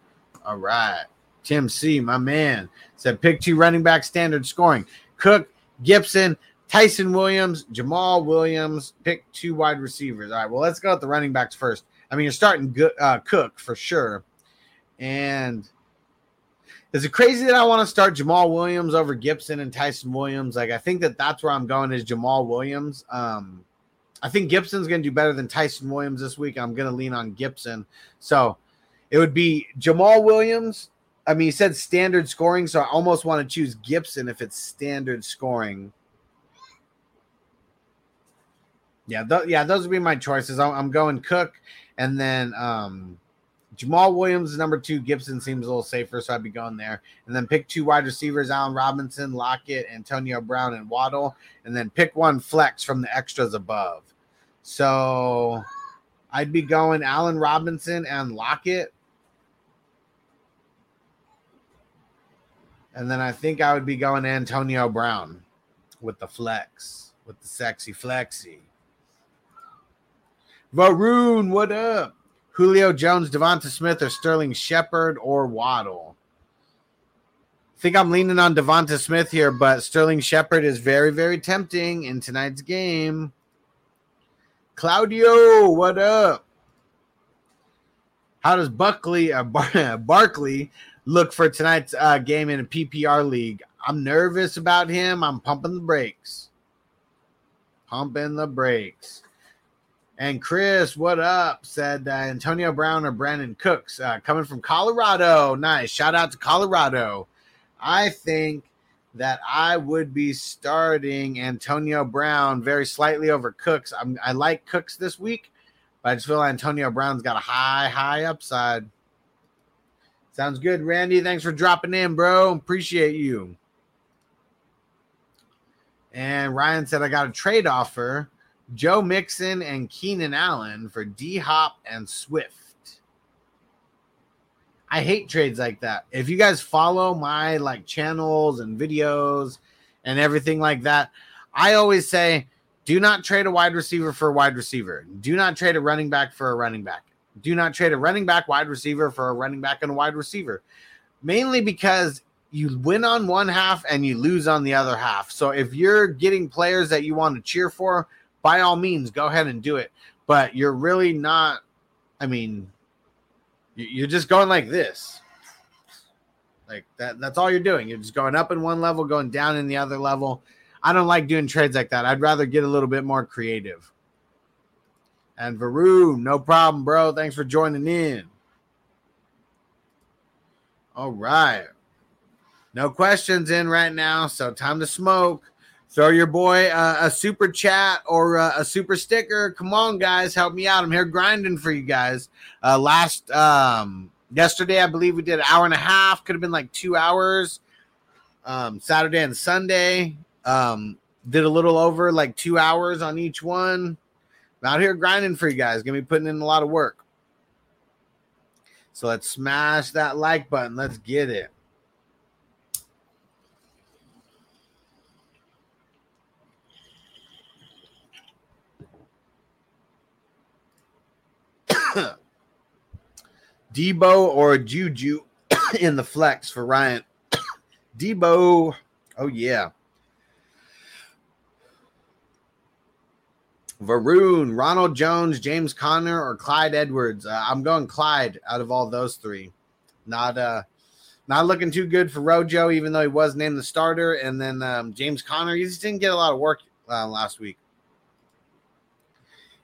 All right. Tim C, my man, said pick two running back standard scoring. Cook, Gibson, Ty'Son Williams, Jamaal Williams, pick two wide receivers. All right, well, let's go with the running backs first. I mean, you're starting good, uh, Cook for sure. And is it crazy that I want to start Jamaal Williams over Gibson and Ty'Son Williams? Like, I think that that's where I'm going is Jamaal Williams. Um, I think Gibson's going to do better than Ty'Son Williams this week. I'm going to lean on Gibson. So it would be Jamaal Williams. I mean, he said standard scoring, so I almost want to choose Gibson if it's standard scoring. Yeah, th- yeah, those would be my choices. I'm, I'm going Cook, and then um, Jamaal Williams is number two. Gibson seems a little safer, so I'd be going there. And then pick two wide receivers: Allen Robinson, Lockett, Antonio Brown, and Waddle. And then pick one flex from the extras above. So I'd be going Allen Robinson and Lockett. And then I think I would be going Antonio Brown with the flex, with the sexy flexy. Varun, what up? Julio Jones, Devonta Smith, or Sterling Shepard or Waddle? I think I'm leaning on Devonta Smith here, but Sterling Shepard is very, very tempting in tonight's game. Claudio, what up? How does Buckley, uh, Bar- [LAUGHS] Barkley, look for tonight's uh, game in a PPR league? I'm nervous about him. I'm pumping the brakes. Pumping the brakes. And Chris, what up? Said uh, Antonio Brown or Brandin Cooks uh, coming from Colorado. Nice. Shout out to Colorado. I think that I would be starting Antonio Brown very slightly over Cooks. I'm, I like Cooks this week, but I just feel Antonio Brown's got a high, high upside. Sounds good, Randy. Thanks for dropping in, bro. Appreciate you. And Ryan said, I got a trade offer Joe Mixon and Keenan Allen for D Hop and Swift. I hate trades like that. If you guys follow my like channels and videos and everything like that, I always say Do not trade a wide receiver for a wide receiver. Do not trade a running back for a running back. Do not trade a running back, wide receiver for a running back and a wide receiver. Mainly because you win on one half and you lose on the other half. So if you're getting players that you want to cheer for, by all means, go ahead and do it. But you're really not, I mean, you- you're just going like this. Like that, that's all you're doing. You're just going up in one level, going down in the other level. I don't like doing trades like that. I'd rather get a little bit more creative. And Varun, no problem, bro. Thanks for joining in. All right. No questions in right now, so time to smoke. Throw your boy uh, a super chat or uh, a super sticker. Come on, guys, help me out. I'm here grinding for you guys. Uh, last um, yesterday, I believe we did an hour and a half. Could have been like two hours. Um, Saturday and Sunday, um, did a little over like two hours on each one. I'm out here grinding for you guys. Gonna be putting in a lot of work. So let's smash that like button. Let's get it. [COUGHS] Deebo or Juju [COUGHS] in the flex for Ryan. [COUGHS] Deebo. Oh, yeah. Varun, Ronald Jones, James Conner, or Clyde Edwards. Uh, I'm going Clyde out of all those three. Not uh not looking too good for Rojo, even though he was named the starter. And then um, James Conner, he just didn't get a lot of work uh, last week.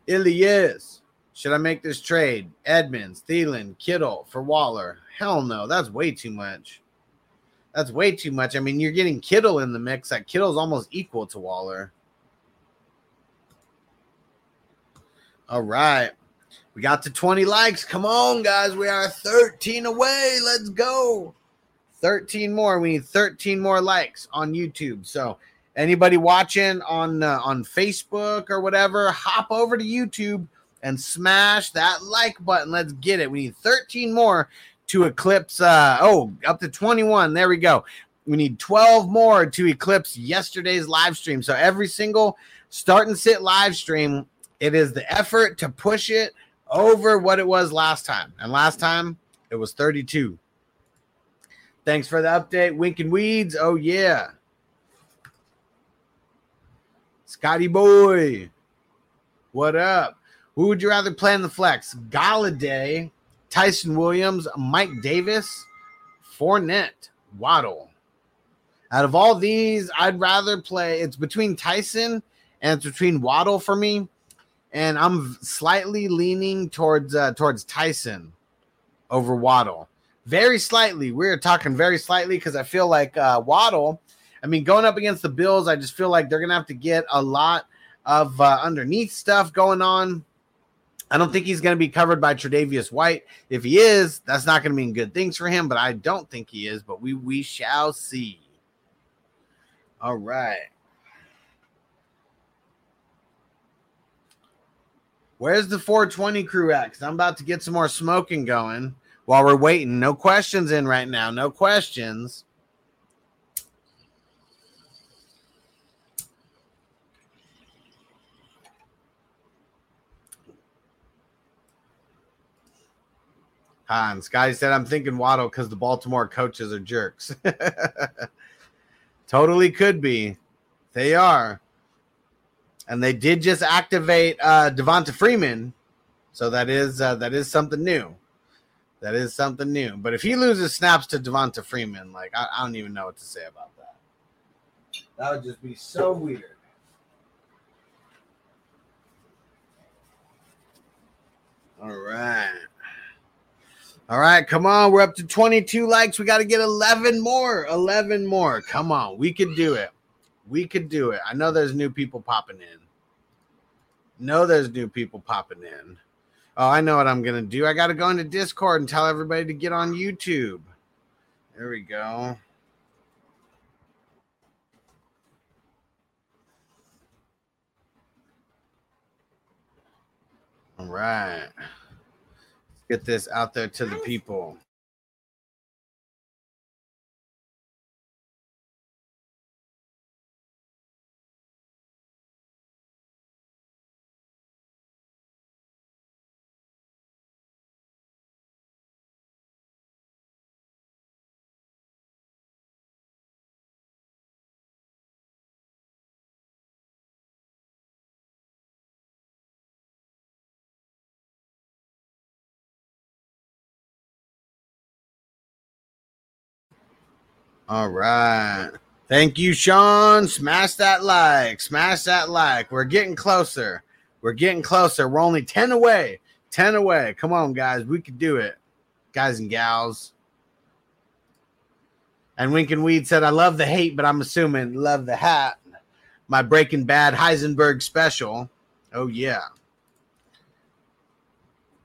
Ilias, should I make this trade? Edmonds, Thielen, Kittle for Waller. Hell no, that's way too much. That's way too much. I mean, you're getting Kittle in the mix. That Kittle's almost equal to Waller. All right. We got to 20 likes. Come on, guys. We are 13 away. Let's go. 13 more. We need 13 more likes on YouTube. So, anybody watching on uh, on Facebook or whatever, hop over to YouTube and smash that like button. Let's get it. We need 13 more to eclipse uh oh, up to 21. There we go. We need 12 more to eclipse yesterday's live stream. So every single start and sit live stream, it is the effort to push it over what it was last time. And last time it was 32. Thanks for the update. Winking Weeds. Oh, yeah. Scotty Boy. What up? Who would you rather play in the flex? Golladay, Ty'Son Williams, Mike Davis, Fournette, Waddle. Out of all these, I'd rather play. It's between Tyson and it's between Waddle for me, and I'm slightly leaning towards uh, towards Tyson over Waddle. Very slightly. We're talking very slightly because I feel like uh, Waddle. I mean, going up against the Bills, I just feel like they're gonna have to get a lot of uh, underneath stuff going on. I don't think he's going to be covered by Tre'Davious White. If he is, that's not going to mean good things for him. But I don't think he is. But we we shall see. All right. Where's the 420 crew at? Because I'm about to get some more smoking going while we're waiting. No questions in right now. No questions. Han Scotty said, I'm thinking Waddle because the Baltimore coaches are jerks. [LAUGHS] totally could be. They are. And they did just activate uh Devonta Freeman. So that is uh, that is something new. That is something new. But if he loses snaps to Devonta Freeman, like I, I don't even know what to say about that. That would just be so weird. All right. All right, come on. We're up to 22 likes. We got to get 11 more. 11 more. Come on. We could do it. We could do it. I know there's new people popping in. Know there's new people popping in. Oh, I know what I'm going to do. I got to go into Discord and tell everybody to get on YouTube. There we go. All right. Get this out there to the people. All right. Thank you, Sean. Smash that like. Smash that like. We're getting closer. We're getting closer. We're only 10 away. 10 away. Come on, guys. We could do it. Guys and gals. And Wink and Weed said, I love the hate, but I'm assuming love the hat. My Breaking Bad Heisenberg special. Oh, yeah.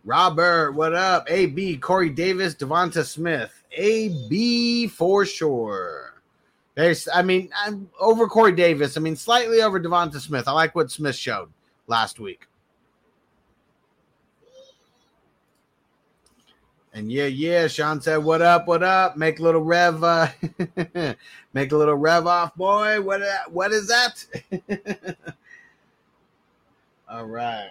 Robert, what up? AB, Corey Davis, Devonta Smith. AB for sure. There's, I mean, I'm over Corey Davis. I mean, slightly over Devonta Smith. I like what Smith showed last week. And yeah, yeah, Sean said, "What up? What up? Make a little rev, uh, [LAUGHS] make a little rev off, boy. What? What is that? [LAUGHS] All right."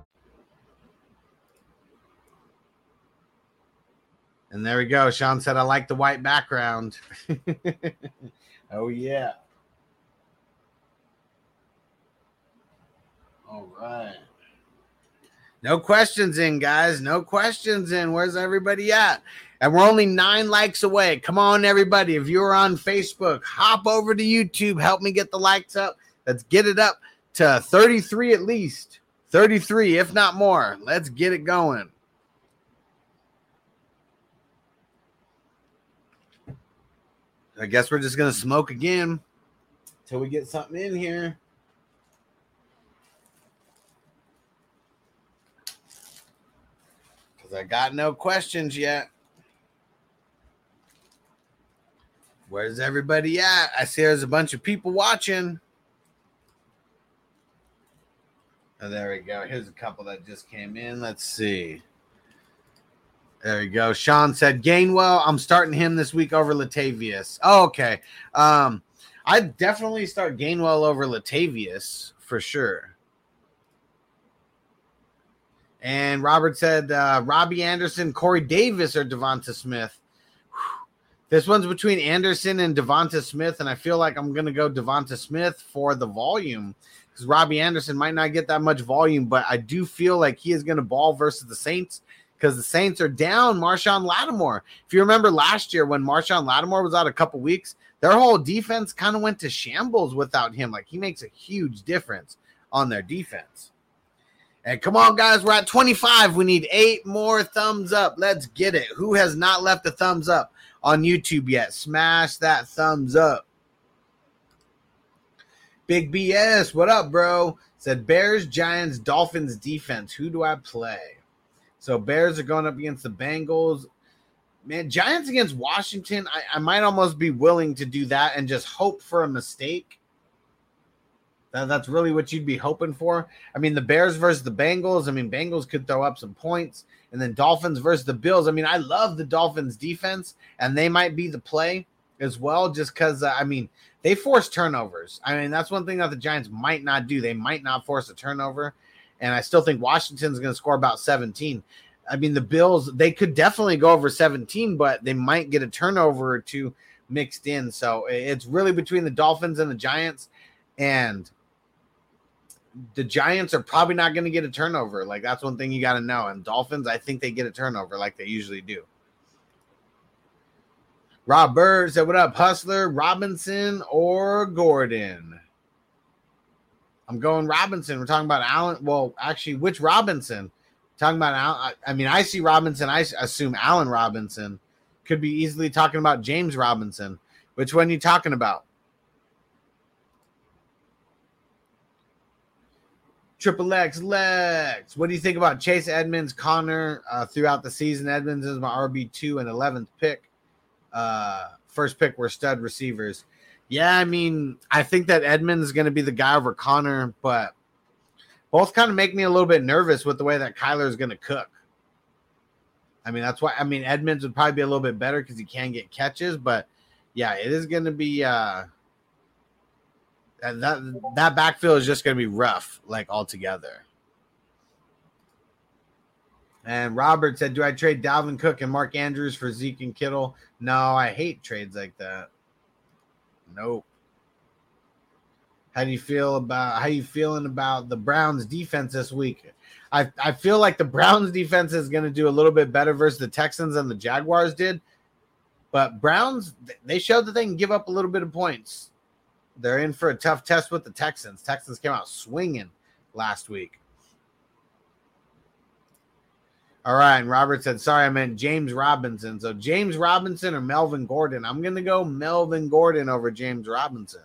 And there we go. Sean said, I like the white background. [LAUGHS] oh, yeah. All right. No questions in, guys. No questions in. Where's everybody at? And we're only nine likes away. Come on, everybody. If you're on Facebook, hop over to YouTube. Help me get the likes up. Let's get it up to 33 at least. 33, if not more. Let's get it going. I guess we're just gonna smoke again till we get something in here. Cause I got no questions yet. Where's everybody at? I see there's a bunch of people watching. Oh, there we go. Here's a couple that just came in. Let's see. There you go. Sean said Gainwell. I'm starting him this week over Latavius. Oh, okay. Um, I'd definitely start Gainwell over Latavius for sure. And Robert said uh, Robbie Anderson, Corey Davis, or Devonta Smith. This one's between Anderson and Devonta Smith, and I feel like I'm going to go Devonta Smith for the volume because Robbie Anderson might not get that much volume, but I do feel like he is going to ball versus the Saints because the Saints are down Marshon Lattimore. If you remember last year when Marshon Lattimore was out a couple weeks, their whole defense kind of went to shambles without him. Like he makes a huge difference on their defense. And come on, guys, we're at 25. We need eight more thumbs up. Let's get it. Who has not left a thumbs up on YouTube yet? Smash that thumbs up. Big BS, what up, bro? Said Bears, Giants, Dolphins defense. Who do I play? So Bears are going up against the Bengals. Man, Giants against Washington. I, I might almost be willing to do that and just hope for a mistake. That, that's really what you'd be hoping for. I mean, the Bears versus the Bengals. I mean, Bengals could throw up some points. And then Dolphins versus the Bills. I mean, I love the Dolphins defense, and they might be the play as well, just because, uh, I mean, they force turnovers. I mean, that's one thing that the Giants might not do. They might not force a turnover and I still think Washington's going to score about 17. I mean, the Bills, they could definitely go over 17, but they might get a turnover or two mixed in. So it's really between the Dolphins and the Giants. And the Giants are probably not going to get a turnover. Like, that's one thing you got to know. And Dolphins, I think they get a turnover like they usually do. Rob Bird said, What up, Hustler, Robinson, or Gordon? I'm going Robinson. We're talking about Allen. Well, actually, which Robinson? Talking about Allen. I mean, I see Robinson. I assume Allen Robinson could be easily talking about James Robinson. Which one are you talking about? Triple X Lex. What do you think about Chase Edmonds, Conner uh, throughout the season? Edmonds is my RB two and eleventh pick. Uh, first pick were stud receivers. Yeah, I mean, I think that Edmonds is going to be the guy over Conner, but both kind of make me a little bit nervous with the way that Kyler is going to cook. I mean, that's why I mean Edmonds would probably be a little bit better because he can get catches, but yeah, it is going to be uh that that backfield is just going to be rough, like altogether. And Robert said, "Do I trade Dalvin Cook and Mark Andrews for Zeke and Kittle?" No, I hate trades like that. Nope. How do you feel about how you feeling about the Browns defense this week? I I feel like the Browns [LAUGHS] defense is going to do a little bit better versus the Texans than the Jaguars did. But Browns they showed that they can give up a little bit of points. They're in for a tough test with the Texans. Texans came out swinging last week. All right, and Robert said, "Sorry, I meant James Robinson." So James Robinson or Melvin Gordon? I'm going to go Melvin Gordon over James Robinson.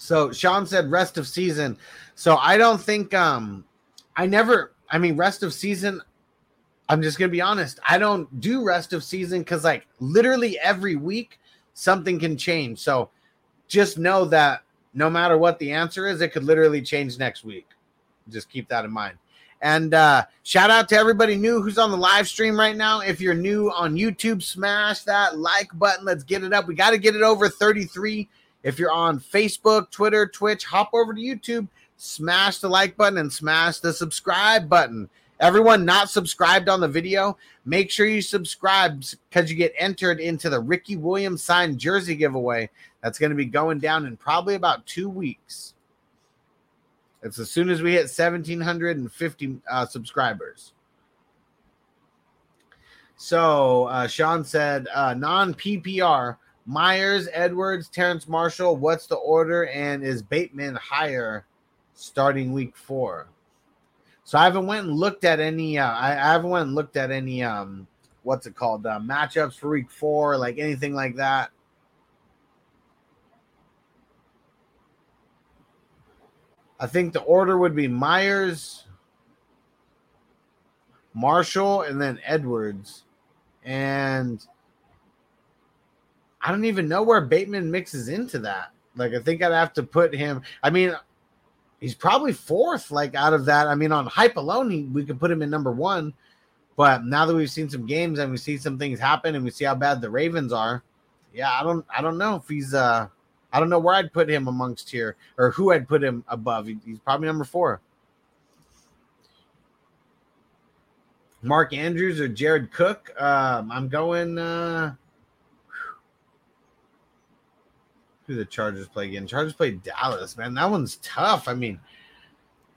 So Sean said rest of season. So I don't think um I never I mean rest of season I'm just going to be honest. I don't do rest of season cuz like literally every week something can change. So just know that no matter what the answer is, it could literally change next week. Just keep that in mind. And uh, shout out to everybody new who's on the live stream right now. If you're new on YouTube, smash that like button. Let's get it up. We got to get it over 33. If you're on Facebook, Twitter, Twitch, hop over to YouTube, smash the like button and smash the subscribe button. Everyone not subscribed on the video, make sure you subscribe because you get entered into the Ricky Williams signed jersey giveaway. That's going to be going down in probably about two weeks. It's as soon as we hit 1,750 uh, subscribers. So uh, Sean said uh, non PPR Meyers, Edwards, Terrace Marshall. What's the order? And is Bateman higher starting week four? So I haven't went and looked at any. Uh, I, I haven't went and looked at any. Um, what's it called? Uh, matchups for week four, like anything like that. I think the order would be Meyers, Marshall, and then Edwards. And I don't even know where Bateman mixes into that. Like, I think I'd have to put him. I mean, he's probably fourth, like out of that. I mean, on hype alone, he, we could put him in number one. But now that we've seen some games and we see some things happen and we see how bad the Ravens are, yeah, I don't, I don't know if he's, uh, I don't know where I'd put him amongst here or who I'd put him above. He's probably number four. Mark Andrews or Jared Cook. Um, I'm going. Uh, who the Chargers play again? Chargers play Dallas, man. That one's tough. I mean,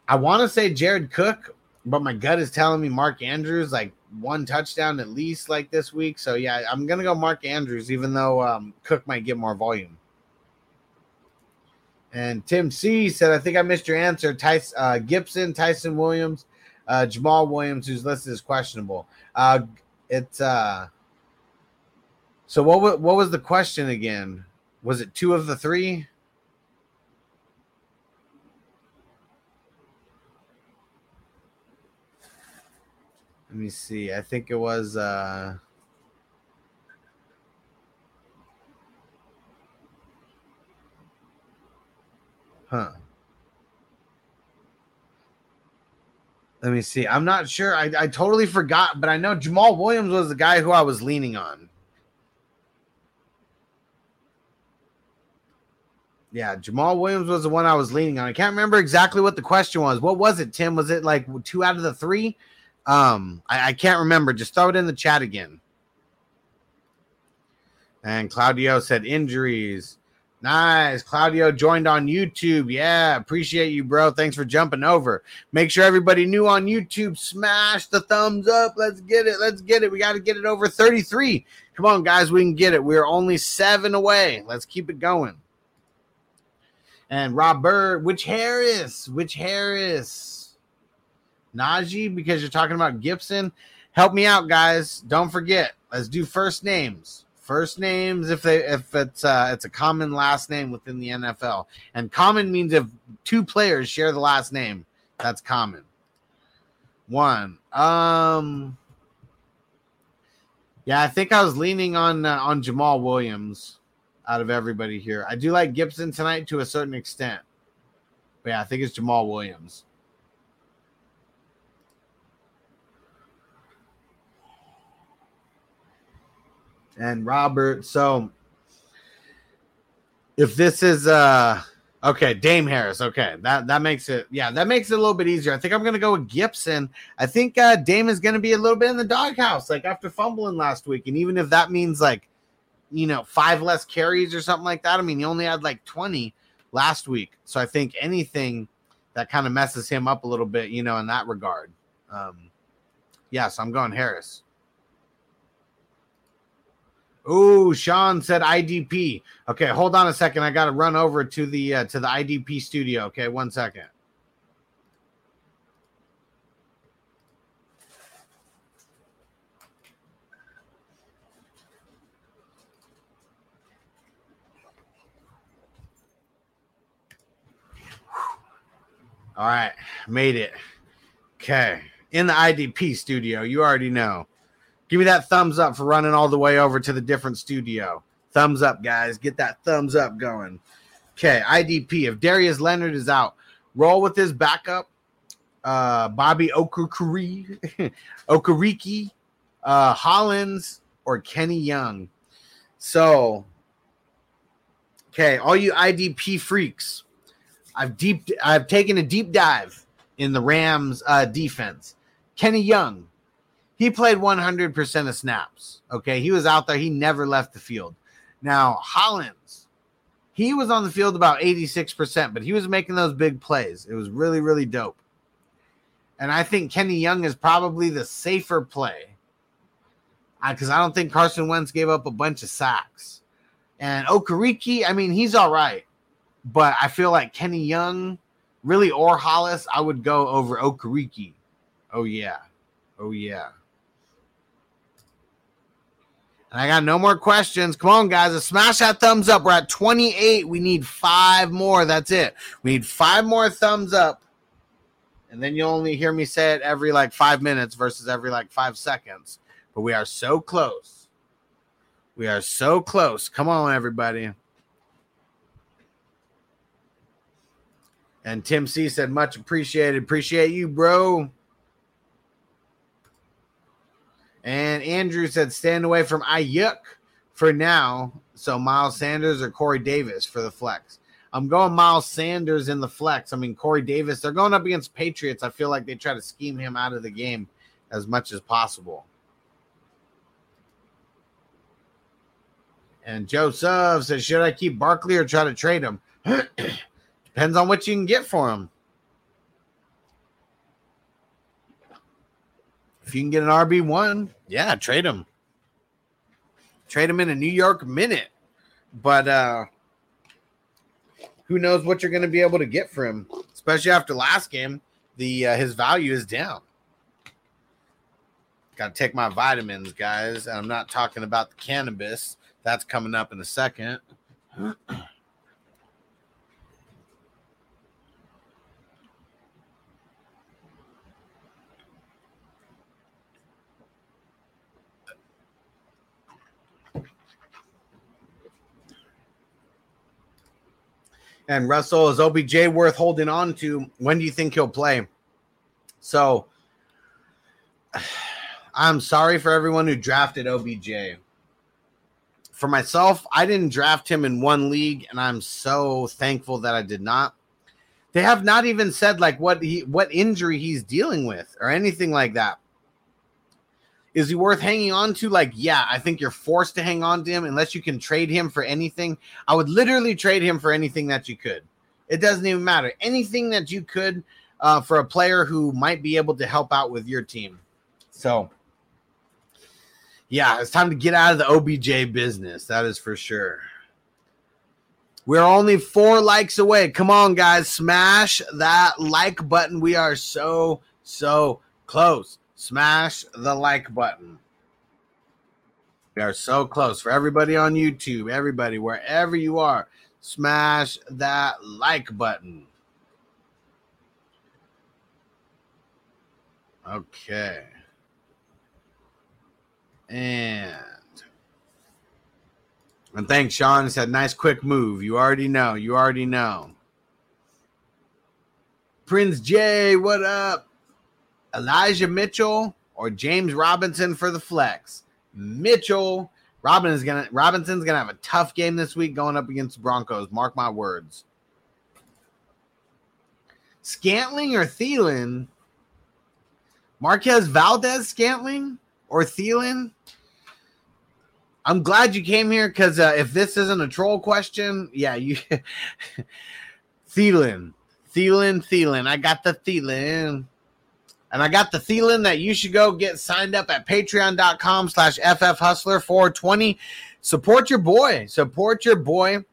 I want to say Jared Cook, but my gut is telling me Mark Andrews, like one touchdown at least, like this week. So yeah, I'm gonna go Mark Andrews, even though um, Cook might get more volume. And Tim C said, I think I missed your answer. Tyson, uh, Gibson, Ty'Son Williams, uh, Jamaal Williams, who's listed as questionable. Uh, it's uh, so what? What was the question again? Was it two of the three? Let me see. I think it was. uh Huh. Let me see. I'm not sure. I, I totally forgot, but I know Jamaal Williams was the guy who I was leaning on. Yeah, Jamaal Williams was the one I was leaning on. I can't remember exactly what the question was. What was it, Tim? Was it like two out of the three? Um, I, I can't remember. Just throw it in the chat again. And Claudio said injuries. Nice. Claudio joined on YouTube. Yeah, appreciate you, bro. Thanks for jumping over. Make sure everybody new on YouTube smash the thumbs up. Let's get it. Let's get it. We got to get it over 33. Come on, guys. We can get it. We're only seven away. Let's keep it going. And Robert, which Harris? Which Harris? Najee, because you're talking about Gibson. Help me out, guys. Don't forget. Let's do first names first names if they if it's uh it's a common last name within the NFL. And common means if two players share the last name, that's common. One. Um Yeah, I think I was leaning on uh, on Jamaal Williams out of everybody here. I do like Gibson tonight to a certain extent. But yeah, I think it's Jamaal Williams. And Robert, so if this is uh okay, Dame Harris, okay, that that makes it yeah, that makes it a little bit easier. I think I'm gonna go with Gibson. I think uh Dame is gonna be a little bit in the doghouse, like after fumbling last week, and even if that means like you know five less carries or something like that. I mean, he only had like 20 last week, so I think anything that kind of messes him up a little bit, you know, in that regard. Um, yeah, so I'm going Harris. Oh, Sean said IDP. Okay, hold on a second. I got to run over to the uh, to the IDP studio. Okay, one second. All right, made it. Okay, in the IDP studio, you already know. Give me that thumbs up for running all the way over to the different studio. Thumbs up, guys. Get that thumbs up going. Okay, IDP. If Darius Leonard is out, roll with his backup, uh, Bobby Okereke, [LAUGHS] Okereke, uh, Hollins, or Kenny Young. So, okay, all you IDP freaks, I've deep, I've taken a deep dive in the Rams uh, defense. Kenny Young, he played 100% of snaps. Okay. He was out there. He never left the field. Now, Hollins, he was on the field about 86%, but he was making those big plays. It was really, really dope. And I think Kenny Young is probably the safer play uh, because I don't think Carson Wentz gave up a bunch of sacks. And Okereke, I mean, he's all right, but I feel like Kenny Young, really, or Hollis, I would go over Okereke. Oh, yeah. Oh, yeah. And I got no more questions. Come on, guys. Smash that thumbs up. We're at 28. We need five more. That's it. We need five more thumbs up. And then you'll only hear me say it every like five minutes versus every like five seconds. But we are so close. We are so close. Come on, everybody. And Tim C said, much appreciated. Appreciate you, bro. And Andrew said, stand away from Aiyuk for now. So Miles Sanders or Corey Davis for the flex. I'm going Miles Sanders in the flex. I mean, Corey Davis, they're going up against Patriots. I feel like they try to scheme him out of the game as much as possible. And Joseph says, should I keep Barkley or try to trade him? [CLEARS THROAT] Depends on what you can get for him. If you can get an RB1, yeah, trade him. Trade him in a New York minute. But uh who knows what you're going to be able to get from him, especially after last game. The uh, his value is down. Got to take my vitamins, guys. And I'm not talking about the cannabis. That's coming up in a second. [CLEARS THROAT] And Russell is OBJ worth holding on to? When do you think he'll play? So [SIGHS] I'm sorry for everyone who drafted OBJ. For myself, I didn't draft him in one league, and I'm so thankful that I did not. They have not even said like what he what injury he's dealing with or anything like that. Is he worth hanging on to? Like, yeah, I think you're forced to hang on to him unless you can trade him for anything. I would literally trade him for anything that you could. It doesn't even matter. Anything that you could uh, for a player who might be able to help out with your team. So, yeah, it's time to get out of the OBJ business. That is for sure. We're only four likes away. Come on, guys. Smash that like button. We are so, so close smash the like button. We are so close for everybody on YouTube, everybody, wherever you are, smash that like button. Okay. And and thanks, Sean. Said nice quick move. You already know. You already know. Prince J, what up? Elijah Mitchell or James Robinson for the flex? Mitchell. Robin is gonna Robinson's gonna have a tough game this week going up against Broncos. Mark my words. Scantling or Thielen? Marquez Valdes Scantling or Thielen? I'm glad you came here because uh, if this isn't a troll question, yeah, you [LAUGHS] Thielen, Thielen, Thielen. I got the Thielen. And I got the feeling that you should go get signed up at patreon.com slash ffhustler420. Support your boy. Support your boy.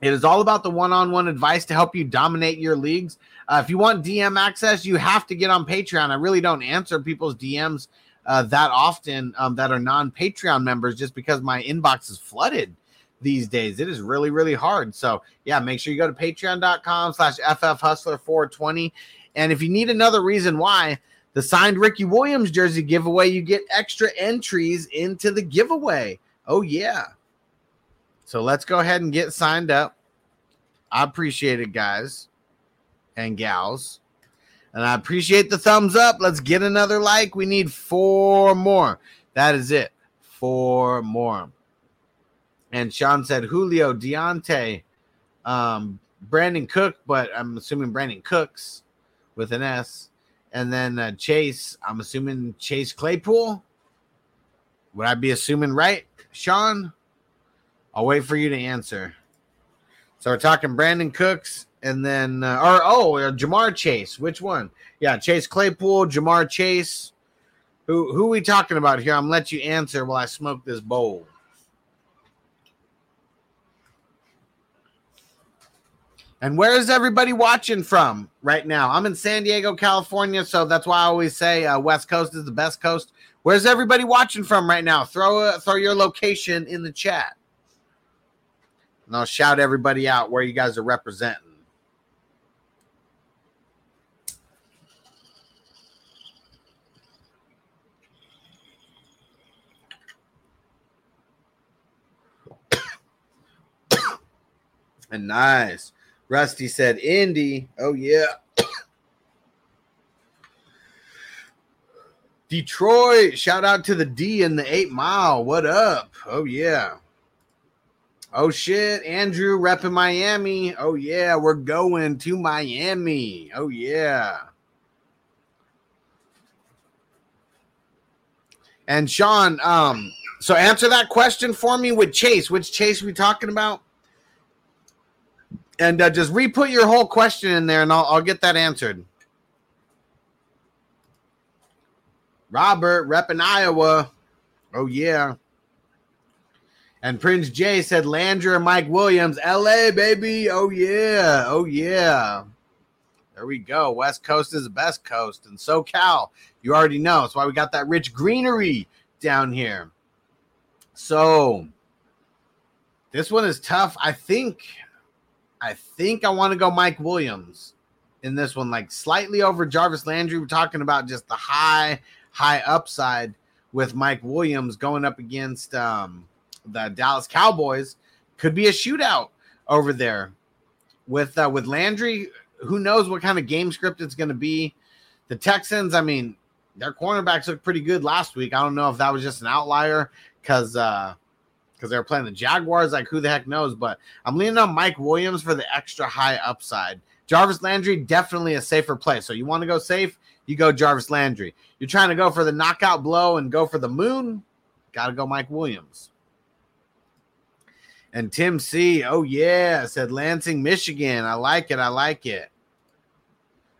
It is all about the one-on-one advice to help you dominate your leagues. Uh, if you want DM access, you have to get on Patreon. I really don't answer people's DMs uh, that often um, that are non-Patreon members just because my inbox is flooded these days. It is really, really hard. So yeah, make sure you go to patreon.com slash ffhustler420. And if you need another reason why, the signed Ricky Williams jersey giveaway, you get extra entries into the giveaway. Oh, yeah. So let's go ahead and get signed up. I appreciate it, guys and gals. And I appreciate the thumbs up. Let's get another like. We need four more. That is it. Four more. And Sean said Julio, Diontae, um, Brandin Cook, but I'm assuming Brandin Cooks with an S. And then uh, Chase, I'm assuming Chase Claypool. Would I be assuming right, Sean? I'll wait for you to answer. So we're talking Brandin Cooks and then, uh, or oh, uh, Ja'Marr Chase. Which one? Yeah, Chase Claypool, Ja'Marr Chase. Who who we talking about here? I'm gonna let you answer while I smoke this bowl. And where is everybody watching from right now? I'm in San Diego, California, so that's why I always say uh, West Coast is the best coast. Where's everybody watching from right now? Throw a, throw your location in the chat, and I'll shout everybody out where you guys are representing. [COUGHS] and nice. Rusty said Indy. Oh yeah. Detroit. Shout out to the D in the eight mile. What up? Oh yeah. Oh shit. Andrew repping Miami. Oh yeah. We're going to Miami. Oh yeah. And Sean, um, so answer that question for me with Chase. Which Chase we talking about? And uh, just re-put your whole question in there, and I'll, I'll get that answered. Robert, rep in Iowa. Oh yeah. And Prince J said Landry and Mike Williams, LA, baby. Oh yeah. Oh yeah. There we go. West Coast is the best coast. And SoCal, you already know. That's why we got that rich greenery down here. So this one is tough. I think I think I want to go Mike Williams in this one, like slightly over Jarvis Landry. We're talking about just the high, high upside with Mike Williams going up against um, the Dallas Cowboys. Could be a shootout over there with uh, with Landry. Who knows what kind of game script it's going to be? The Texans, I mean, their cornerbacks looked pretty good last week. I don't know if that was just an outlier because uh, because they're playing the Jaguars. Like, who the heck knows? But I'm leaning on Mike Williams for the extra high upside. Jarvis Landry, definitely a safer play. So you want to go safe, you go Jarvis Landry. You're trying to go for the knockout blow and go for the moon, got to go Mike Williams. And Tim C, oh yeah, said Lansing, Michigan. I like it. I like it.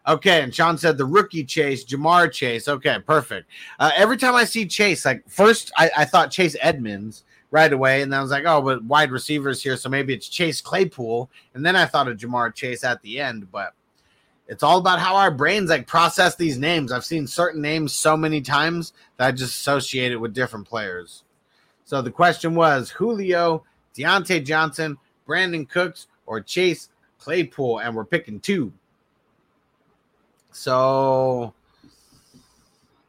Okay, and Sean said the rookie Chase, Ja'Marr Chase. Okay, perfect. Uh, every time I see Chase, like first I, I thought Chase Edmonds, right away. And I was like, oh, but wide receivers here. So maybe it's Chase Claypool. And then I thought of Ja'Marr Chase at the end. But it's all about how our brains like process these names. I've seen certain names so many times that I just associate it with different players. So the question was Julio, Diontae Johnson, Brandin Cooks, or Chase Claypool. And we're picking two. So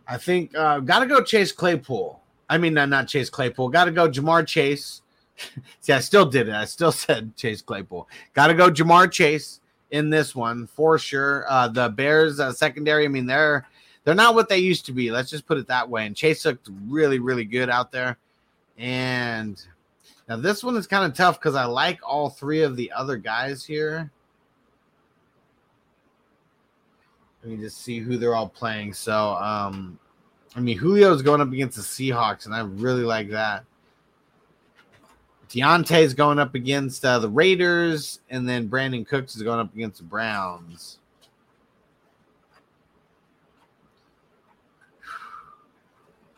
I think uh, got to go Chase Claypool. I mean, not Chase Claypool. Got to go Ja'Marr Chase. [LAUGHS] See, I still did it. I still [LAUGHS] said Chase Claypool. Got to go Ja'Marr Chase in this one for sure. Uh, the Bears uh, secondary, I mean, they're they're not what they used to be. Let's just put it that way. And Chase looked really, really good out there. And now this one is kind of tough because I like all three of the other guys here. Let me just see who they're all playing. So, um, I mean, Julio's going up against the Seahawks, and I really like that. Diontae's going up against uh, the Raiders, and then Brandin Cooks is going up against the Browns.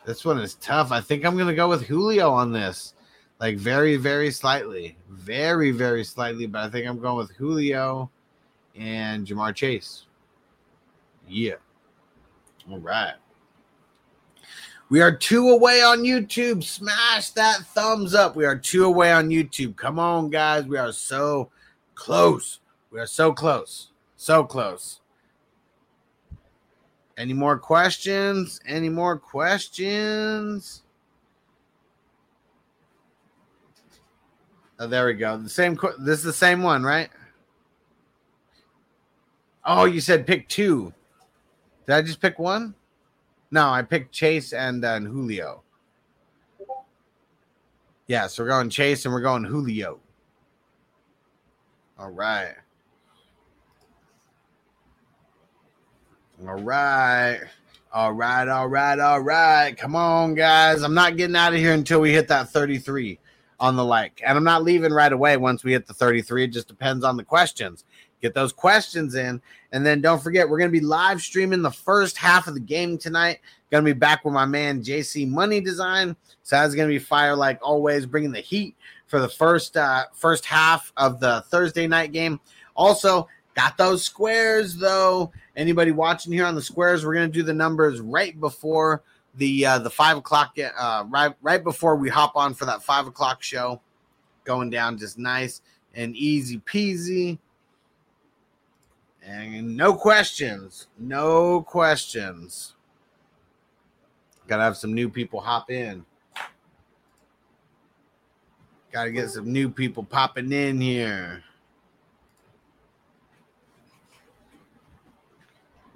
This one is tough. I think I'm going to go with Julio on this. Like very, very slightly. Very, very slightly, but I think I'm going with Julio and Ja'Marr Chase. Yeah. All right. We are two away on YouTube. Smash that thumbs up. We are two away on YouTube. Come on, guys. We are so close. We are so close. So close. Any more questions? Any more questions? Oh, there we go. The same. This is the same one, right? Oh, you said pick two. Did I just pick one? No, I picked Chase and, uh, and Julio. Yeah, so we're going Chase and we're going Julio. All right. All right. All right, all right, all right. Come on, guys. I'm not getting out of here until we hit that 33 on the like. And I'm not leaving right away once we hit the 33. It just depends on the questions. Get those questions in. And then don't forget, we're going to be live streaming the first half of the game tonight. Going to be back with my man JC Money Design. So that's going to be fire like always, bringing the heat for the first uh, first half of the Thursday night game. Also, got those squares though. Anybody watching here on the squares, we're going to do the numbers right before the uh, the five o'clock uh, right right before we hop on for that five o'clock show, going down just nice and easy peasy. And no questions, no questions. Got to have some new people hop in. Got to get some new people popping in here.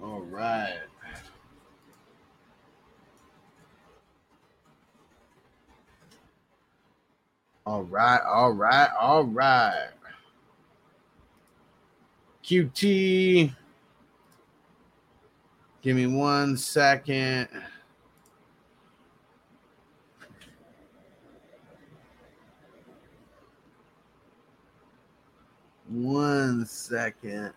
All right. All right, all right, all right. QT. Give me one second. One second.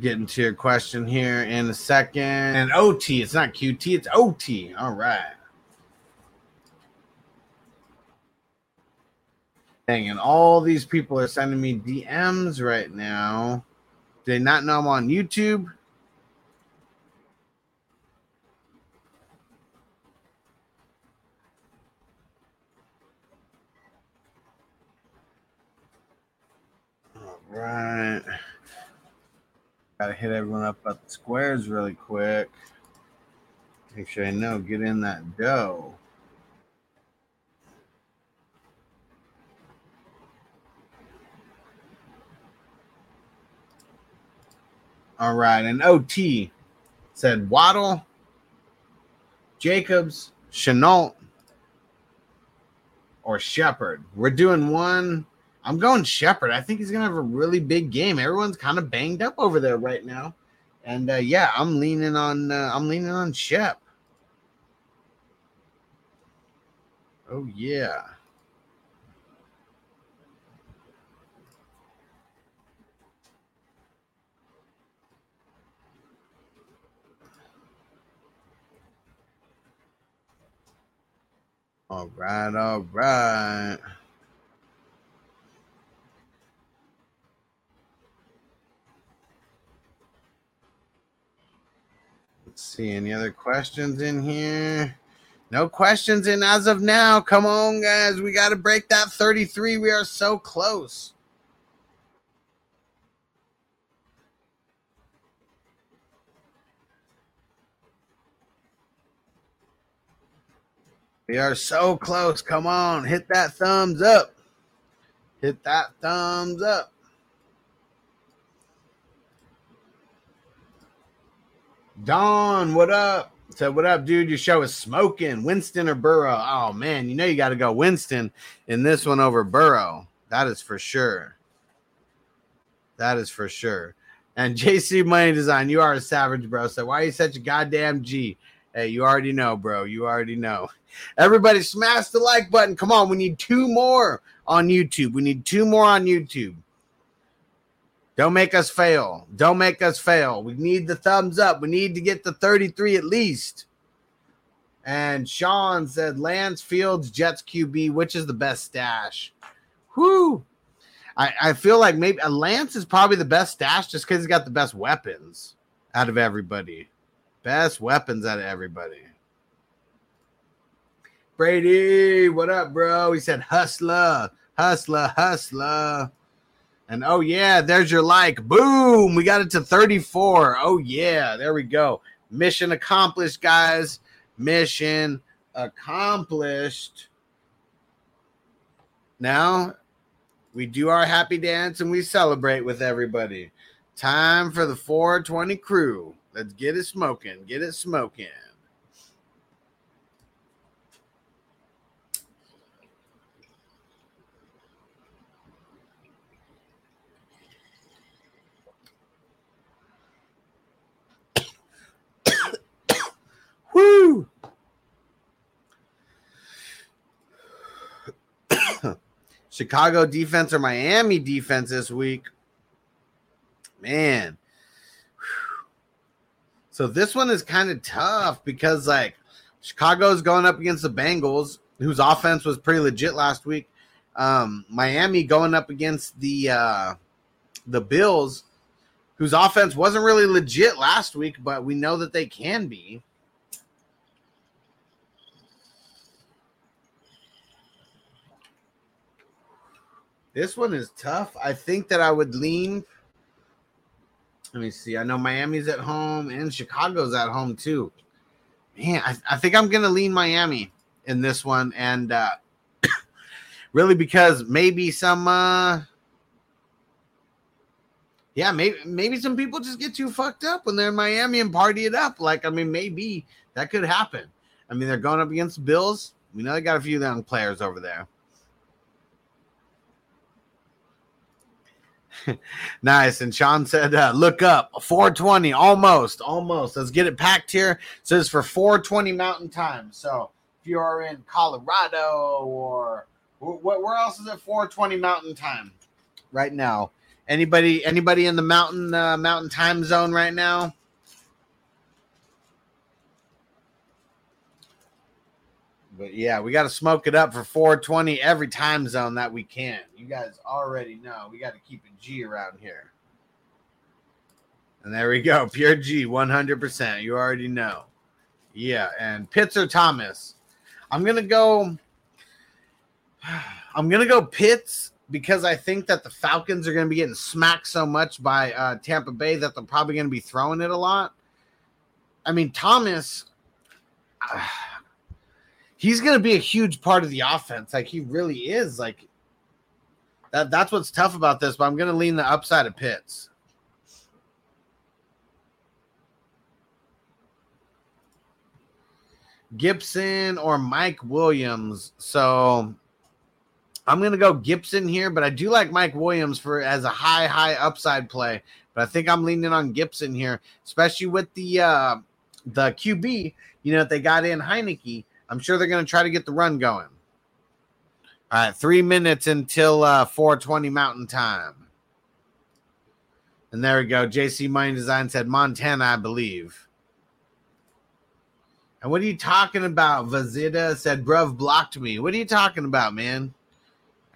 Getting to your question here in a second. And OT, it's not QT, it's OT. All right. Dang, and all these people are sending me DMs right now. Do they not know I'm on YouTube? All right. Gotta hit everyone up at the squares really quick. Make sure I know. Get in that dough. All right. And OT said Waddle, Jacobs, Chenault, or Shepard. We're doing one I'm going Shepard. I think he's gonna have a really big game. Everyone's kind of banged up over there right now, and uh, yeah, I'm leaning on uh, I'm leaning on Shep. Oh yeah. All right, all right. Let's see any other questions in here. No questions in as of now. Come on, guys. We got to break that 33. We are so close. We are so close. Come on, hit that thumbs up. Hit that thumbs up. Don, what up? Said, what up, dude? Your show is smoking. Winston or Burrow? Oh man, you know you got to go Winston in this one over Burrow. That is for sure. That is for sure. And JC Money Design, you are a savage, bro. So why are you such a goddamn G? Hey, you already know, bro. You already know. Everybody smash the like button. Come on, we need two more on YouTube. We need two more on YouTube. Don't make us fail. Don't make us fail. We need the thumbs up. We need to get the 33 at least. And Sean said Lance Fields, Jets QB, which is the best stash? Whoo. I, I feel like maybe uh, Lance is probably the best stash just because he's got the best weapons out of everybody. Best weapons out of everybody. Brady, what up, bro? He said hustler, hustler, hustler. And oh yeah, there's your like. Boom, we got it to 34. Oh yeah, there we go. Mission accomplished, guys. Mission accomplished. Now we do our happy dance and we celebrate with everybody. Time for the 420 crew. Let's get it smoking. Get it smoking. [COUGHS] Woo! [COUGHS] Chicago defense or Miami defense this week. Man. So this one is kind of tough because like Chicago's going up against the Bengals, whose offense was pretty legit last week. Um, Miami going up against the uh, the Bills, whose offense wasn't really legit last week, but we know that they can be. This one is tough. I think that I would lean. Let me see. I know Miami's at home and Chicago's at home too. Man, I, I think I'm gonna lean Miami in this one, and uh, [COUGHS] really because maybe some, uh, yeah, maybe maybe some people just get too fucked up when they're in Miami and party it up. Like, I mean, maybe that could happen. I mean, they're going up against Bills. We know they got a few young players over there. [LAUGHS] nice. And Sean said, uh, look up 420, almost, almost. Let's get it packed here. It says for 420 Mountain Time. So if you are in Colorado or wh- where else is it 420 Mountain Time right now? Anybody, anybody in the mountain, uh, mountain time zone right now? But yeah, we got to smoke it up for 420 every time zone that we can. You guys already know we got to keep a G around here. And there we go. [LAUGHS] Pure G, 100%. You already know. Yeah. And Pitts or Thomas. I'm going to go. [SIGHS] I'm going to go Pitts because I think that the Falcons are going to be getting smacked so much by uh, Tampa Bay that they're probably going to be throwing it a lot. I mean, Thomas. [SIGHS] Uh, he's going to be a huge part of the offense. Like he really is. Like that. That's what's tough about this. But I'm going to lean the upside of Pitts. Gibson or Mike Williams. So I'm going to go Gibson here, but I do like Mike Williams for as a high high upside play. But I think I'm leaning on Gibson here, especially with the uh the QB. You know, if they got in Heinicke, I'm sure they're going to try to get the run going. All right, three minutes until uh, 420 Mountain Time. And there we go. JC Money Design said Montana, I believe. And what are you talking about? Vazida said, Bruv blocked me. What are you talking about, man?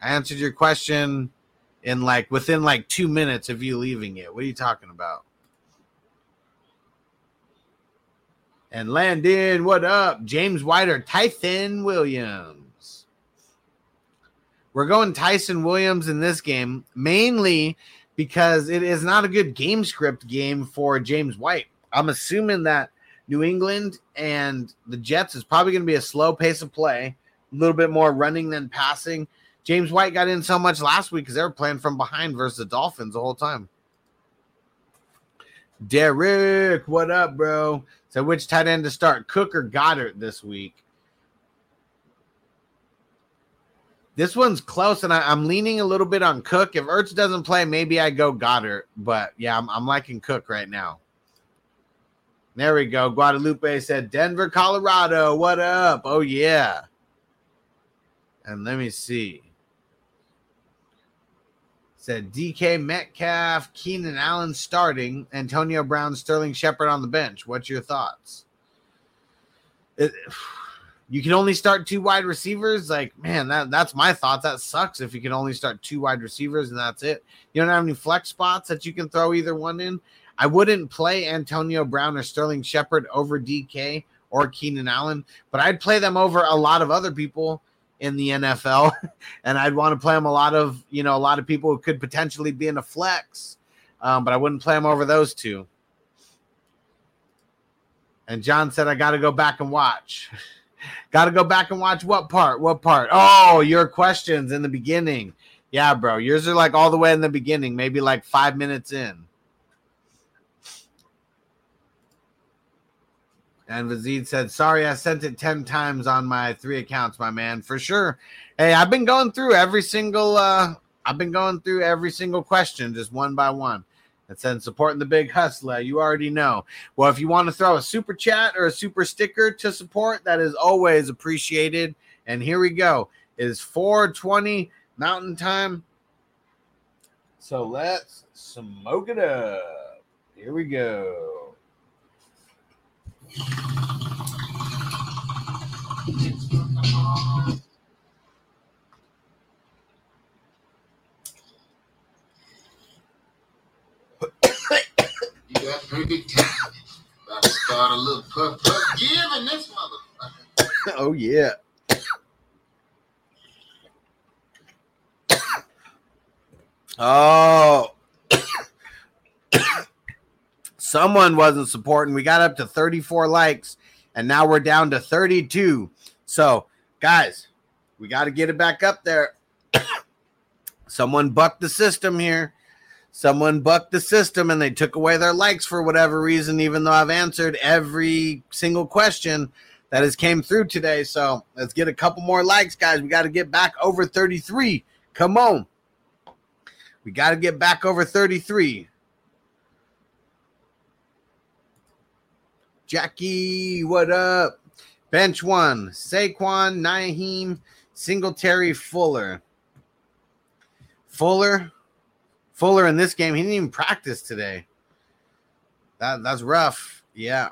I answered your question in like within like two minutes of you leaving it. What are you talking about? And Landon, what up? James White or Ty'Son Williams? We're going Ty'Son Williams in this game mainly because it is not a good game script game for James White. I'm assuming that New England and the Jets is probably going to be a slow pace of play, a little bit more running than passing. James White got in so much last week because they were playing from behind versus the Dolphins the whole time. Derek, what up, bro? So, which tight end to start, Cook or Goedert this week? This one's close, and I, am leaning a little bit on Cook. If Ertz doesn't play, maybe I go Goedert, but yeah, I'm, I'm liking Cook right now. There we go. Guadalupe said Denver, Colorado. What up? Oh, yeah. And let me see. Said DK Metcalf, Keenan Allen starting, Antonio Brown, Sterling Shepard on the bench. What's your thoughts? It, [SIGHS] you can only start two wide receivers. Like, man, that, that's my thought. That sucks if you can only start two wide receivers and that's it. You don't have any flex spots that you can throw either one in. I wouldn't play Antonio Brown or Sterling Shepard over DK or Keenan Allen, but I'd play them over a lot of other people in the NFL, [LAUGHS] and I'd want to play them a lot of you know a lot of people who could potentially be in a flex, um, but I wouldn't play them over those two. And John said, "I got to go back and watch." [LAUGHS] got to go back and watch what part? What part? Oh, your questions in the beginning. Yeah, bro. Yours are like all the way in the beginning, maybe like five minutes in. And Vazid said, Sorry, I sent it 10 times on my three accounts, my man. For sure. Hey, I've been going through every single uh I've been going through every single question just one by one. It said supporting the big hustler. You already know. Well, if you want to throw a super chat or a super sticker to support, that is always appreciated. And here we go. It is 420 Mountain Time. So let's smoke it up. Here we go. You got pretty time. About to start a little puff puff this motherfucker. oh yeah. Oh. Someone wasn't supporting. We got up to 34 likes and now we're down to 32. So, guys, we got to get it back up there. [COUGHS] Someone bucked the system here. Someone bucked the system and they took away their likes for whatever reason, even though I've answered every single question that has came through today. So let's get a couple more likes, guys. We got to get back over 33. Come on. We got to get back over 33. Jackie, what up? Bench one, Saquon, Najee, Singletary, Fuller. Fuller, Fuller in this game, he didn't even practice today. That that's rough. Yeah.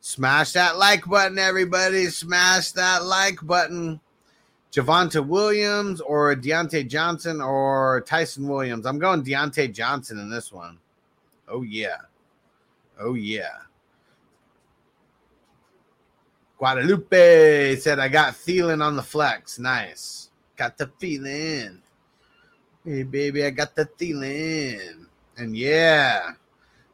Smash that like button, everybody. Smash that like button. Javonte Williams or Diontae Johnson or Ty'Son Williams. I'm going Diontae Johnson in this one. Oh yeah. Oh yeah. Guadalupe said, I got feeling on the flex. Nice. Got the feeling. Hey, baby, I got the feeling. And yeah.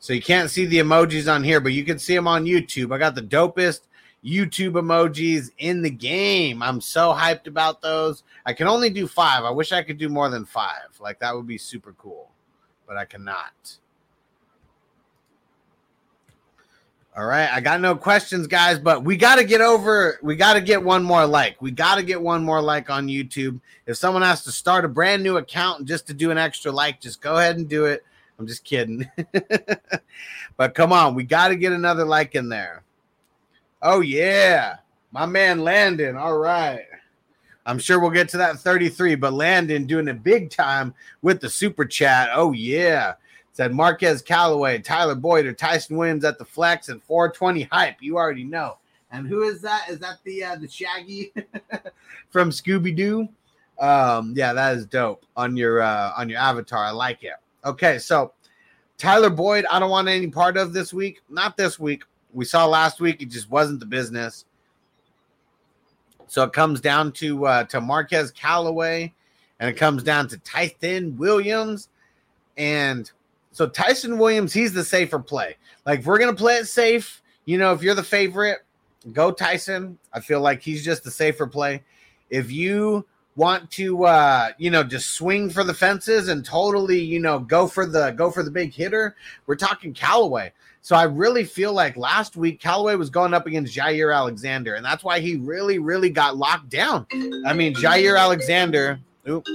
So you can't see the emojis on here, but you can see them on YouTube. I got the dopest YouTube emojis in the game. I'm so hyped about those. I can only do five. I wish I could do more than five. Like, that would be super cool, but I cannot. All right, I got no questions, guys, but we got to get over. We got to get one more like. We got to get one more like on YouTube. If someone has to start a brand new account just to do an extra like, just go ahead and do it. I'm just kidding. [LAUGHS] but come on, we got to get another like in there. Oh, yeah. My man Landon. All right. I'm sure we'll get to that 33, but Landon doing it big time with the super chat. Oh, yeah. Said Marquez Callaway, Tyler Boyd, or Ty'Son Williams at the flex and 420 hype. You already know. And who is that? Is that the uh, the Shaggy [LAUGHS] from Scooby Doo? Um, yeah, that is dope on your uh, on your avatar. I like it. Okay, so Tyler Boyd, I don't want any part of this week. Not this week. We saw last week; it just wasn't the business. So it comes down to uh, to Marquez Callaway, and it comes down to Ty'Son Williams, and so Ty'Son Williams, he's the safer play. Like if we're gonna play it safe, you know, if you're the favorite, go Ty'Son. I feel like he's just the safer play. If you want to uh you know just swing for the fences and totally you know go for the go for the big hitter we're talking Callaway so I really feel like last week Callaway was going up against Jaire Alexander and that's why he really really got locked down I mean Jaire Alexander oop,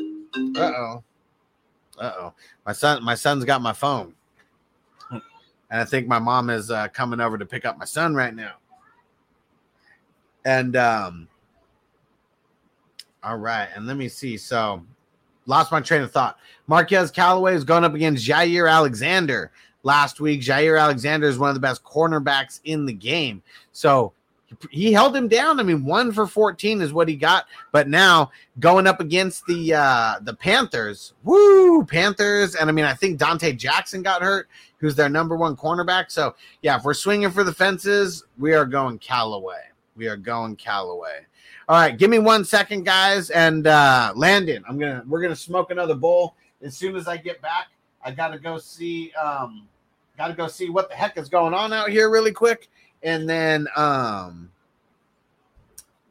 uh-oh uh-oh my son my son's got my phone and I think my mom is uh, coming over to pick up my son right now and um all right, and let me see. So, lost my train of thought. Marquez Callaway is going up against Jaire Alexander last week. Jaire Alexander is one of the best cornerbacks in the game. So, he held him down. I mean, one for 14 is what he got. But now going up against the uh the Panthers, woo, Panthers. And I mean, I think Donte Jackson got hurt, who's their number one cornerback. So yeah, if we're swinging for the fences, we are going Callaway. We are going Callaway. All right, give me one second, guys, and uh Landon. I'm gonna we're gonna smoke another bowl as soon as I get back. I gotta go see um gotta go see what the heck is going on out here really quick, and then um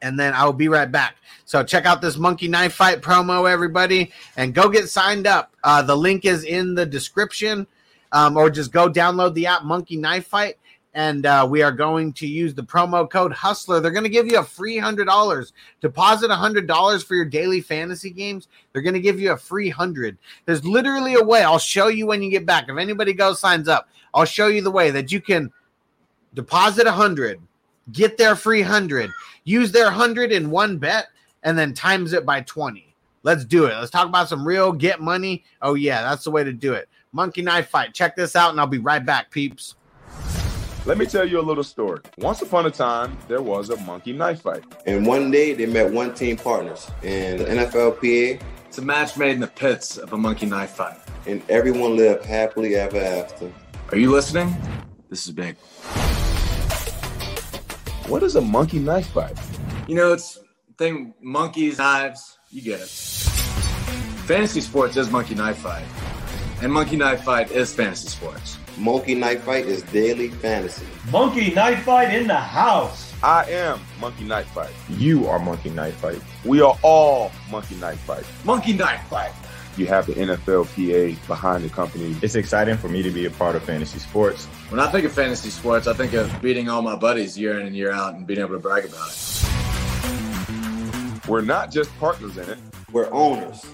and then I'll be right back. So check out this monkey knife fight promo, everybody, and go get signed up. Uh, the link is in the description, um, or just go download the app Monkey Knife Fight and uh, we are going to use the promo code Hustler. They're going to give you a free hundred dollars. Deposit a hundred dollars for your daily fantasy games. They're going to give you a free hundred. There's literally a way. I'll show you when you get back. If anybody goes signs up, I'll show you the way that you can deposit a hundred, get their free hundred, use their hundred in one bet, and then times it by twenty. Let's do it. Let's talk about some real get money. Oh yeah, that's the way to do it. Monkey knife fight. Check this out, and I'll be right back, peeps. Let me tell you a little story. Once upon a time, there was a monkey knife fight. And one day they met one team partners in the NFLPA. It's a match made in the pits of a monkey knife fight. And everyone lived happily ever after. Are you listening? This is big. What is a monkey knife fight? You know, it's thing monkeys, knives, you get it. Fantasy sports is monkey knife fight. And monkey knife fight is fantasy sports. Monkey Knife Fight is daily fantasy. Monkey Knife Fight in the house. I am Monkey Knife Fight. You are Monkey Knife Fight. We are all Monkey Knife Fight. Monkey Knife Fight. You have the NFLPA behind the company. It's exciting for me to be a part of fantasy sports. When I think of fantasy sports, I think of beating all my buddies year in and year out and being able to brag about it. We're not just partners in it, we're owners.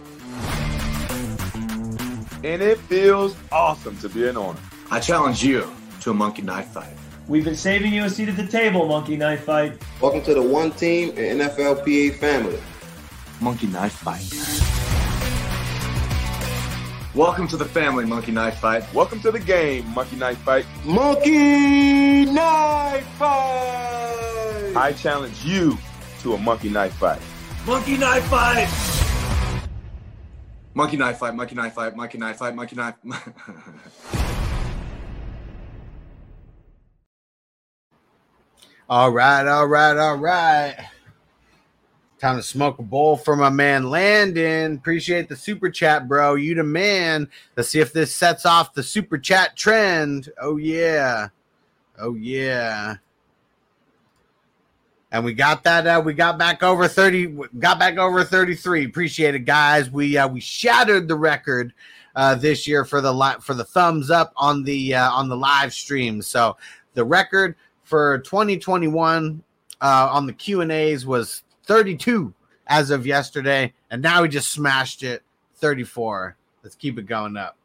And it feels awesome to be an owner. I challenge you to a monkey knife fight. We've been saving you a seat at the table, Monkey Knife Fight. Welcome to the one team and NFLPA family. Monkey knife fight. Welcome to the family, Monkey Knife Fight. Welcome to the game, Monkey Knife Fight. Monkey Knife Fight! I challenge you to a monkey knife fight. Monkey Knife Fight! Monkey Knife Fight, Monkey Knife Fight, Monkey Knife Fight, Monkey Knife. [LAUGHS] All right, all right, all right. Time to smoke a bowl for my man Landon. Appreciate the super chat, bro. You the man. Let's see if this sets off the super chat trend. Oh yeah, oh yeah. And we got that. Uh, we got back over thirty. Got back over thirty-three. Appreciate it, guys. We uh, we shattered the record uh, this year for the li- for the thumbs up on the uh, on the live stream. So the record for 2021 uh, on the Q and A's was 32 as of yesterday, and now we just smashed it 34. Let's keep it going up.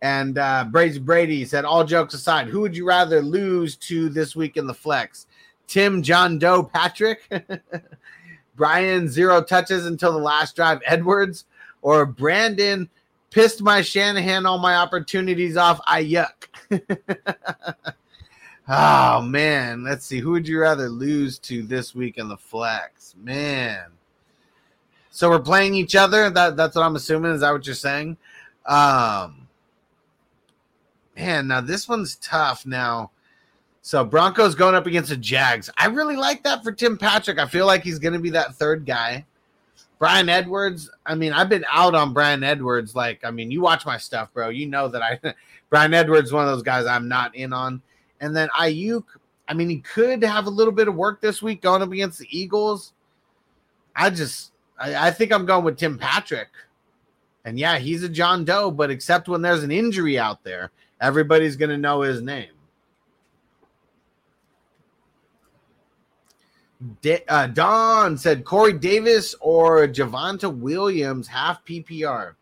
And uh, Brady Brady said, all jokes aside, who would you rather lose to this week in the flex? Tim John Doe Patrick, [LAUGHS] Bryan zero touches until the last drive Edwards, or Brandon pissed my Shanahan all my opportunities off. I yuck. [LAUGHS] Oh man, let's see. Who would you rather lose to this week in the flex? Man. So we're playing each other. That that's what I'm assuming. Is that what you're saying? Um man, now this one's tough now. So Broncos going up against the Jags. I really like that for Tim Patrick. I feel like he's gonna be that third guy. Bryan Edwards. I mean, I've been out on Bryan Edwards. Like, I mean, you watch my stuff, bro. You know that I [LAUGHS] Bryan Edwards, one of those guys I'm not in on. And then Aiyuk, I mean, he could have a little bit of work this week going up against the Eagles. I just, I, I think I'm going with Tim Patrick. And yeah, he's a John Doe, but except when there's an injury out there, everybody's going to know his name. Uh, Don said Corey Davis or Javonte Williams half PPR.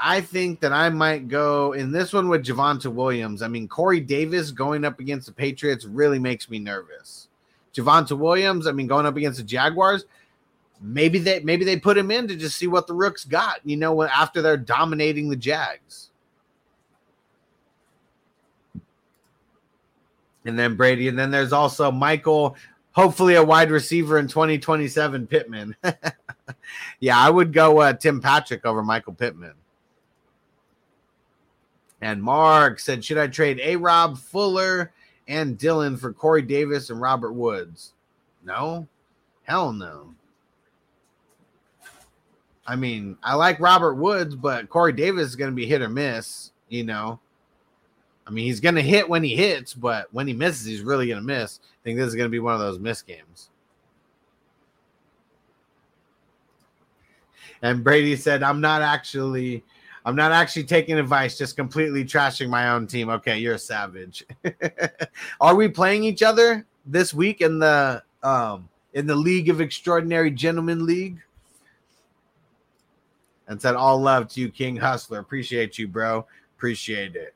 I think that I might go in this one with Javonte Williams. I mean, Corey Davis going up against the Patriots really makes me nervous. Javonte Williams, I mean, going up against the Jaguars, maybe they maybe they put him in to just see what the Rooks got. You know, after they're dominating the Jags. And then Brady, and then there's also Michael, hopefully a wide receiver in 2027, Pittman. [LAUGHS] yeah, I would go uh, Tim Patrick over Michael Pittman. And Mark said, Should I trade A Rob Fuller and Dillon for Corey Davis and Robert Woods? No. Hell no. I mean, I like Robert Woods, but Corey Davis is going to be hit or miss, you know. I mean, he's going to hit when he hits, but when he misses, he's really going to miss. I think this is going to be one of those miss games. And Brady said, I'm not actually I'm not actually taking advice, just completely trashing my own team. Okay, you're a savage. [LAUGHS] Are we playing each other this week in the um in the League of Extraordinary Gentlemen League? And said, All love to you, King Hustler. Appreciate you, bro. Appreciate it.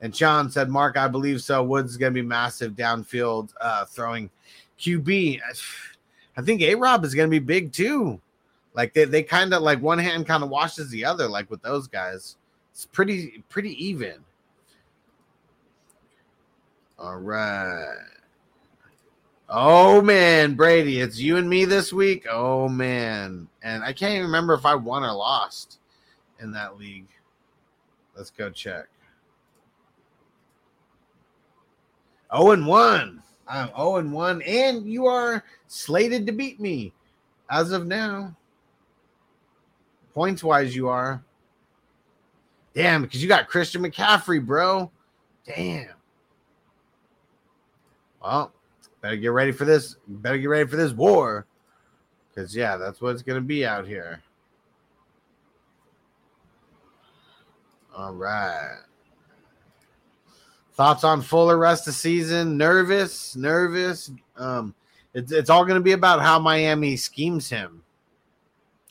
And Sean said, Mark, I believe so. Woods is to be massive downfield uh, throwing QB. [SIGHS] I think A Rob is to be big too. Like they, they kind of like one hand kind of washes the other, like with those guys. It's pretty, pretty even. All right. Oh man, Brady, it's you and me this week. Oh man. And I can't even remember if I won or lost in that league. Let's go check. Oh and 1. I'm 0 and 1 and you are slated to beat me as of now. Points wise you are. Damn, because you got Christian McCaffrey, bro. Damn. Well, better get ready for this. Better get ready for this war. Because, yeah, that's what it's going to be out here. All right. Thoughts on Fuller rest of season? Nervous, nervous. Um, it's it's all going to be about how Miami schemes him.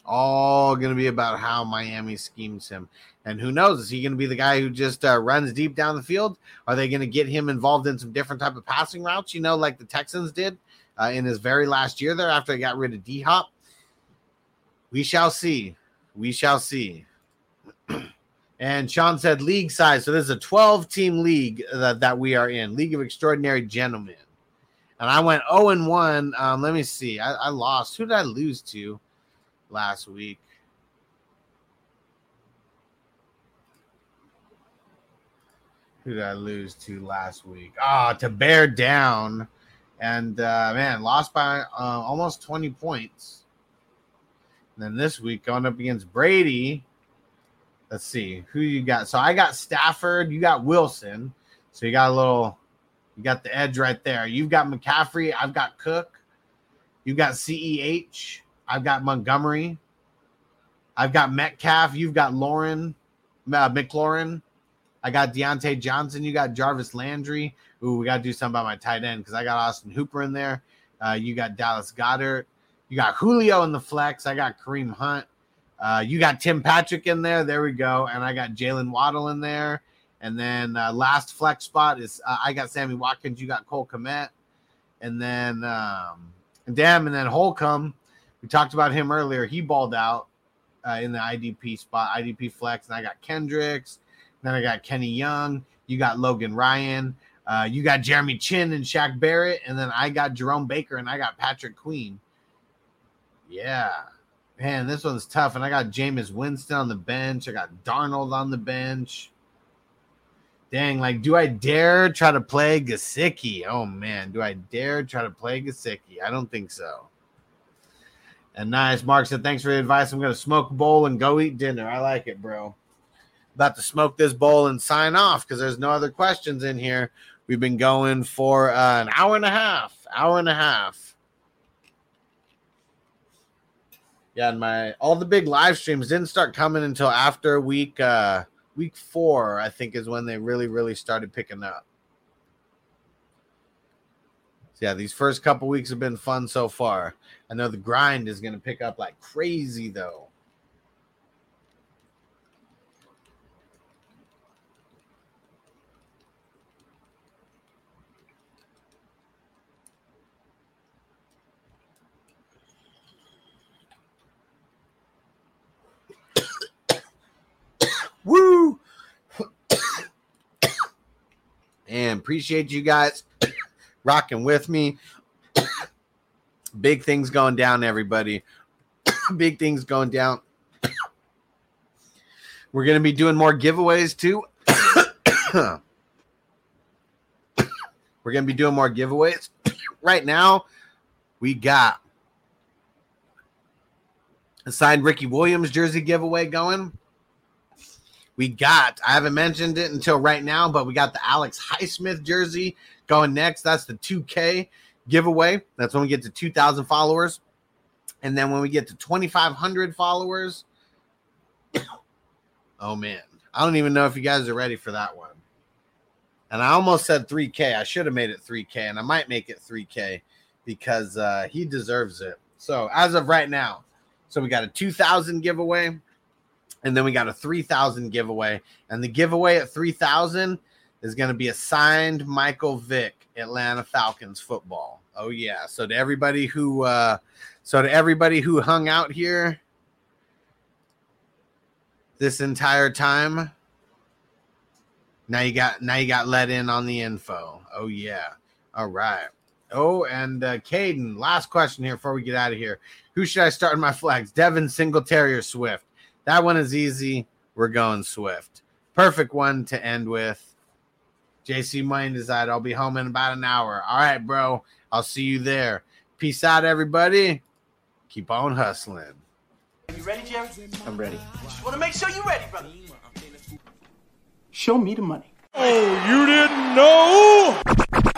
All going to be about how Miami schemes him, and who knows? Is he going to be the guy who just uh, runs deep down the field? Are they going to get him involved in some different type of passing routes? You know, like the Texans did uh, in his very last year there after they got rid of D Hop. We shall see. We shall see. [CLEARS THROAT] And Sean said league size. So this is a 12 team league that, that we are in, League of Extraordinary Gentlemen. And I went 0 and 1. Um, let me see. I, I lost. Who did I lose to last week? Who did I lose to last week? Ah, oh, to bear down. And uh, man, lost by uh, almost 20 points. And then this week, going up against Brady, let's see who you got. So I got Stafford, you got Wilson. So you got a little, you got the edge right there. You've got McCaffrey, I've got Cook, you've got CEH, I've got Montgomery, I've got Metcalf, you've got Lauren, uh, McLaurin. I got Diontae Johnson, you got Jarvis Landry. Ooh, we got to do something about my tight end because I got Austin Hooper in there. Uh, you got Dallas Goedert. You got Julio in the flex. I got Kareem Hunt. Uh, you got Tim Patrick in there. There we go. And I got Jaylen Waddle in there. And then uh, last flex spot is uh, I got Sammy Watkins. You got Cole Kmet. And then um, damn, and then Holcomb. We talked about him earlier. He balled out uh, in the IDP spot, IDP flex. And I got Kendricks. Then I got Kenny Young. You got Logan Ryan. Uh, you got Jeremy Chinn and Shaq Barrett. And then I got Jerome Baker and I got Patrick Queen. Yeah. Man, this one's tough. And I got Jameis Winston on the bench. I got Darnold on the bench. Dang, like, do I dare try to play Gesicki? Oh man, do I dare try to play Gesicki? I don't think so. And nice, Mark said, thanks for the advice. I'm gonna smoke a bowl and go eat dinner. I like it, bro. About to smoke this bowl and sign off because there's no other questions in here. We've been going for uh, an hour and a half, hour and a half. Yeah, and my all the big live streams didn't start coming until after week uh week four, I think is when they really, really started picking up. So yeah, these first couple weeks have been fun so far. I know the grind is gonna pick up like crazy though. [COUGHS] Woo! [COUGHS] and appreciate you guys [COUGHS] rocking with me. Big things going down, everybody. [COUGHS] Big things going down. [COUGHS] We're going to be doing more giveaways too. [COUGHS] We're going to be doing more giveaways. right now, we got a signed Ricky Williams jersey giveaway going. We got, I haven't mentioned it until right now, but we got the Alex Highsmith jersey going next. That's the 2K giveaway. That's when we get to 2,000 followers. And then when we get to 2,500 followers, [COUGHS] oh man, I don't even know if you guys are ready for that one. And I almost said 3K. I should have made it 3K, and I might make it 3K because uh, he deserves it. So as of right now, so we got a 2,000 giveaway and then we got a 3000 giveaway and the giveaway at 3000 is going to be a signed michael vick atlanta falcons football. Oh yeah. So to everybody who uh so to everybody who hung out here this entire time now you got now you got let in on the info. Oh yeah. All right. Oh and uh caden last question here before we get out of here. Who should i start in my flags? Devin singletary or swift? That one is easy. We're going Swift. Perfect one to end with. JC Mind is that I'll be home in about an hour. All right, bro. I'll see you there. Peace out, everybody. Keep on hustling. Are You ready, Jerry? I'm ready. I Just want to make sure you're ready, brother. Show me the money. Oh, you didn't know?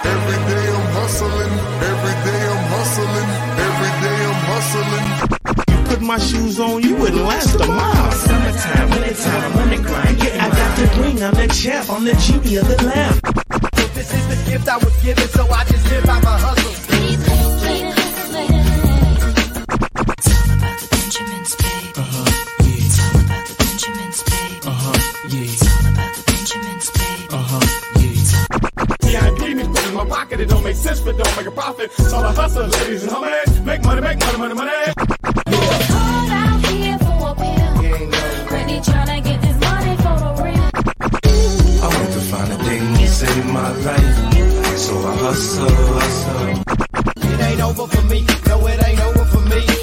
Every day I'm hustling. Every day I'm hustling. Every day I'm hustling. You put my shoes on, you wouldn't last a mile. Summertime, wintertime, I'm on the grind. Yeah, I got the I'm the champ, I'm the genie of the lamp. This is the gift I was given, so I just live by my hustle. My pocket, it don't make sense, but don't make a profit. Hustle, ladies and homies. Make money, make money, money, money. Hard out here for a pill. Really tryna get save my life. So I hustle, hustle. It ain't over for me. No, it ain't over for me.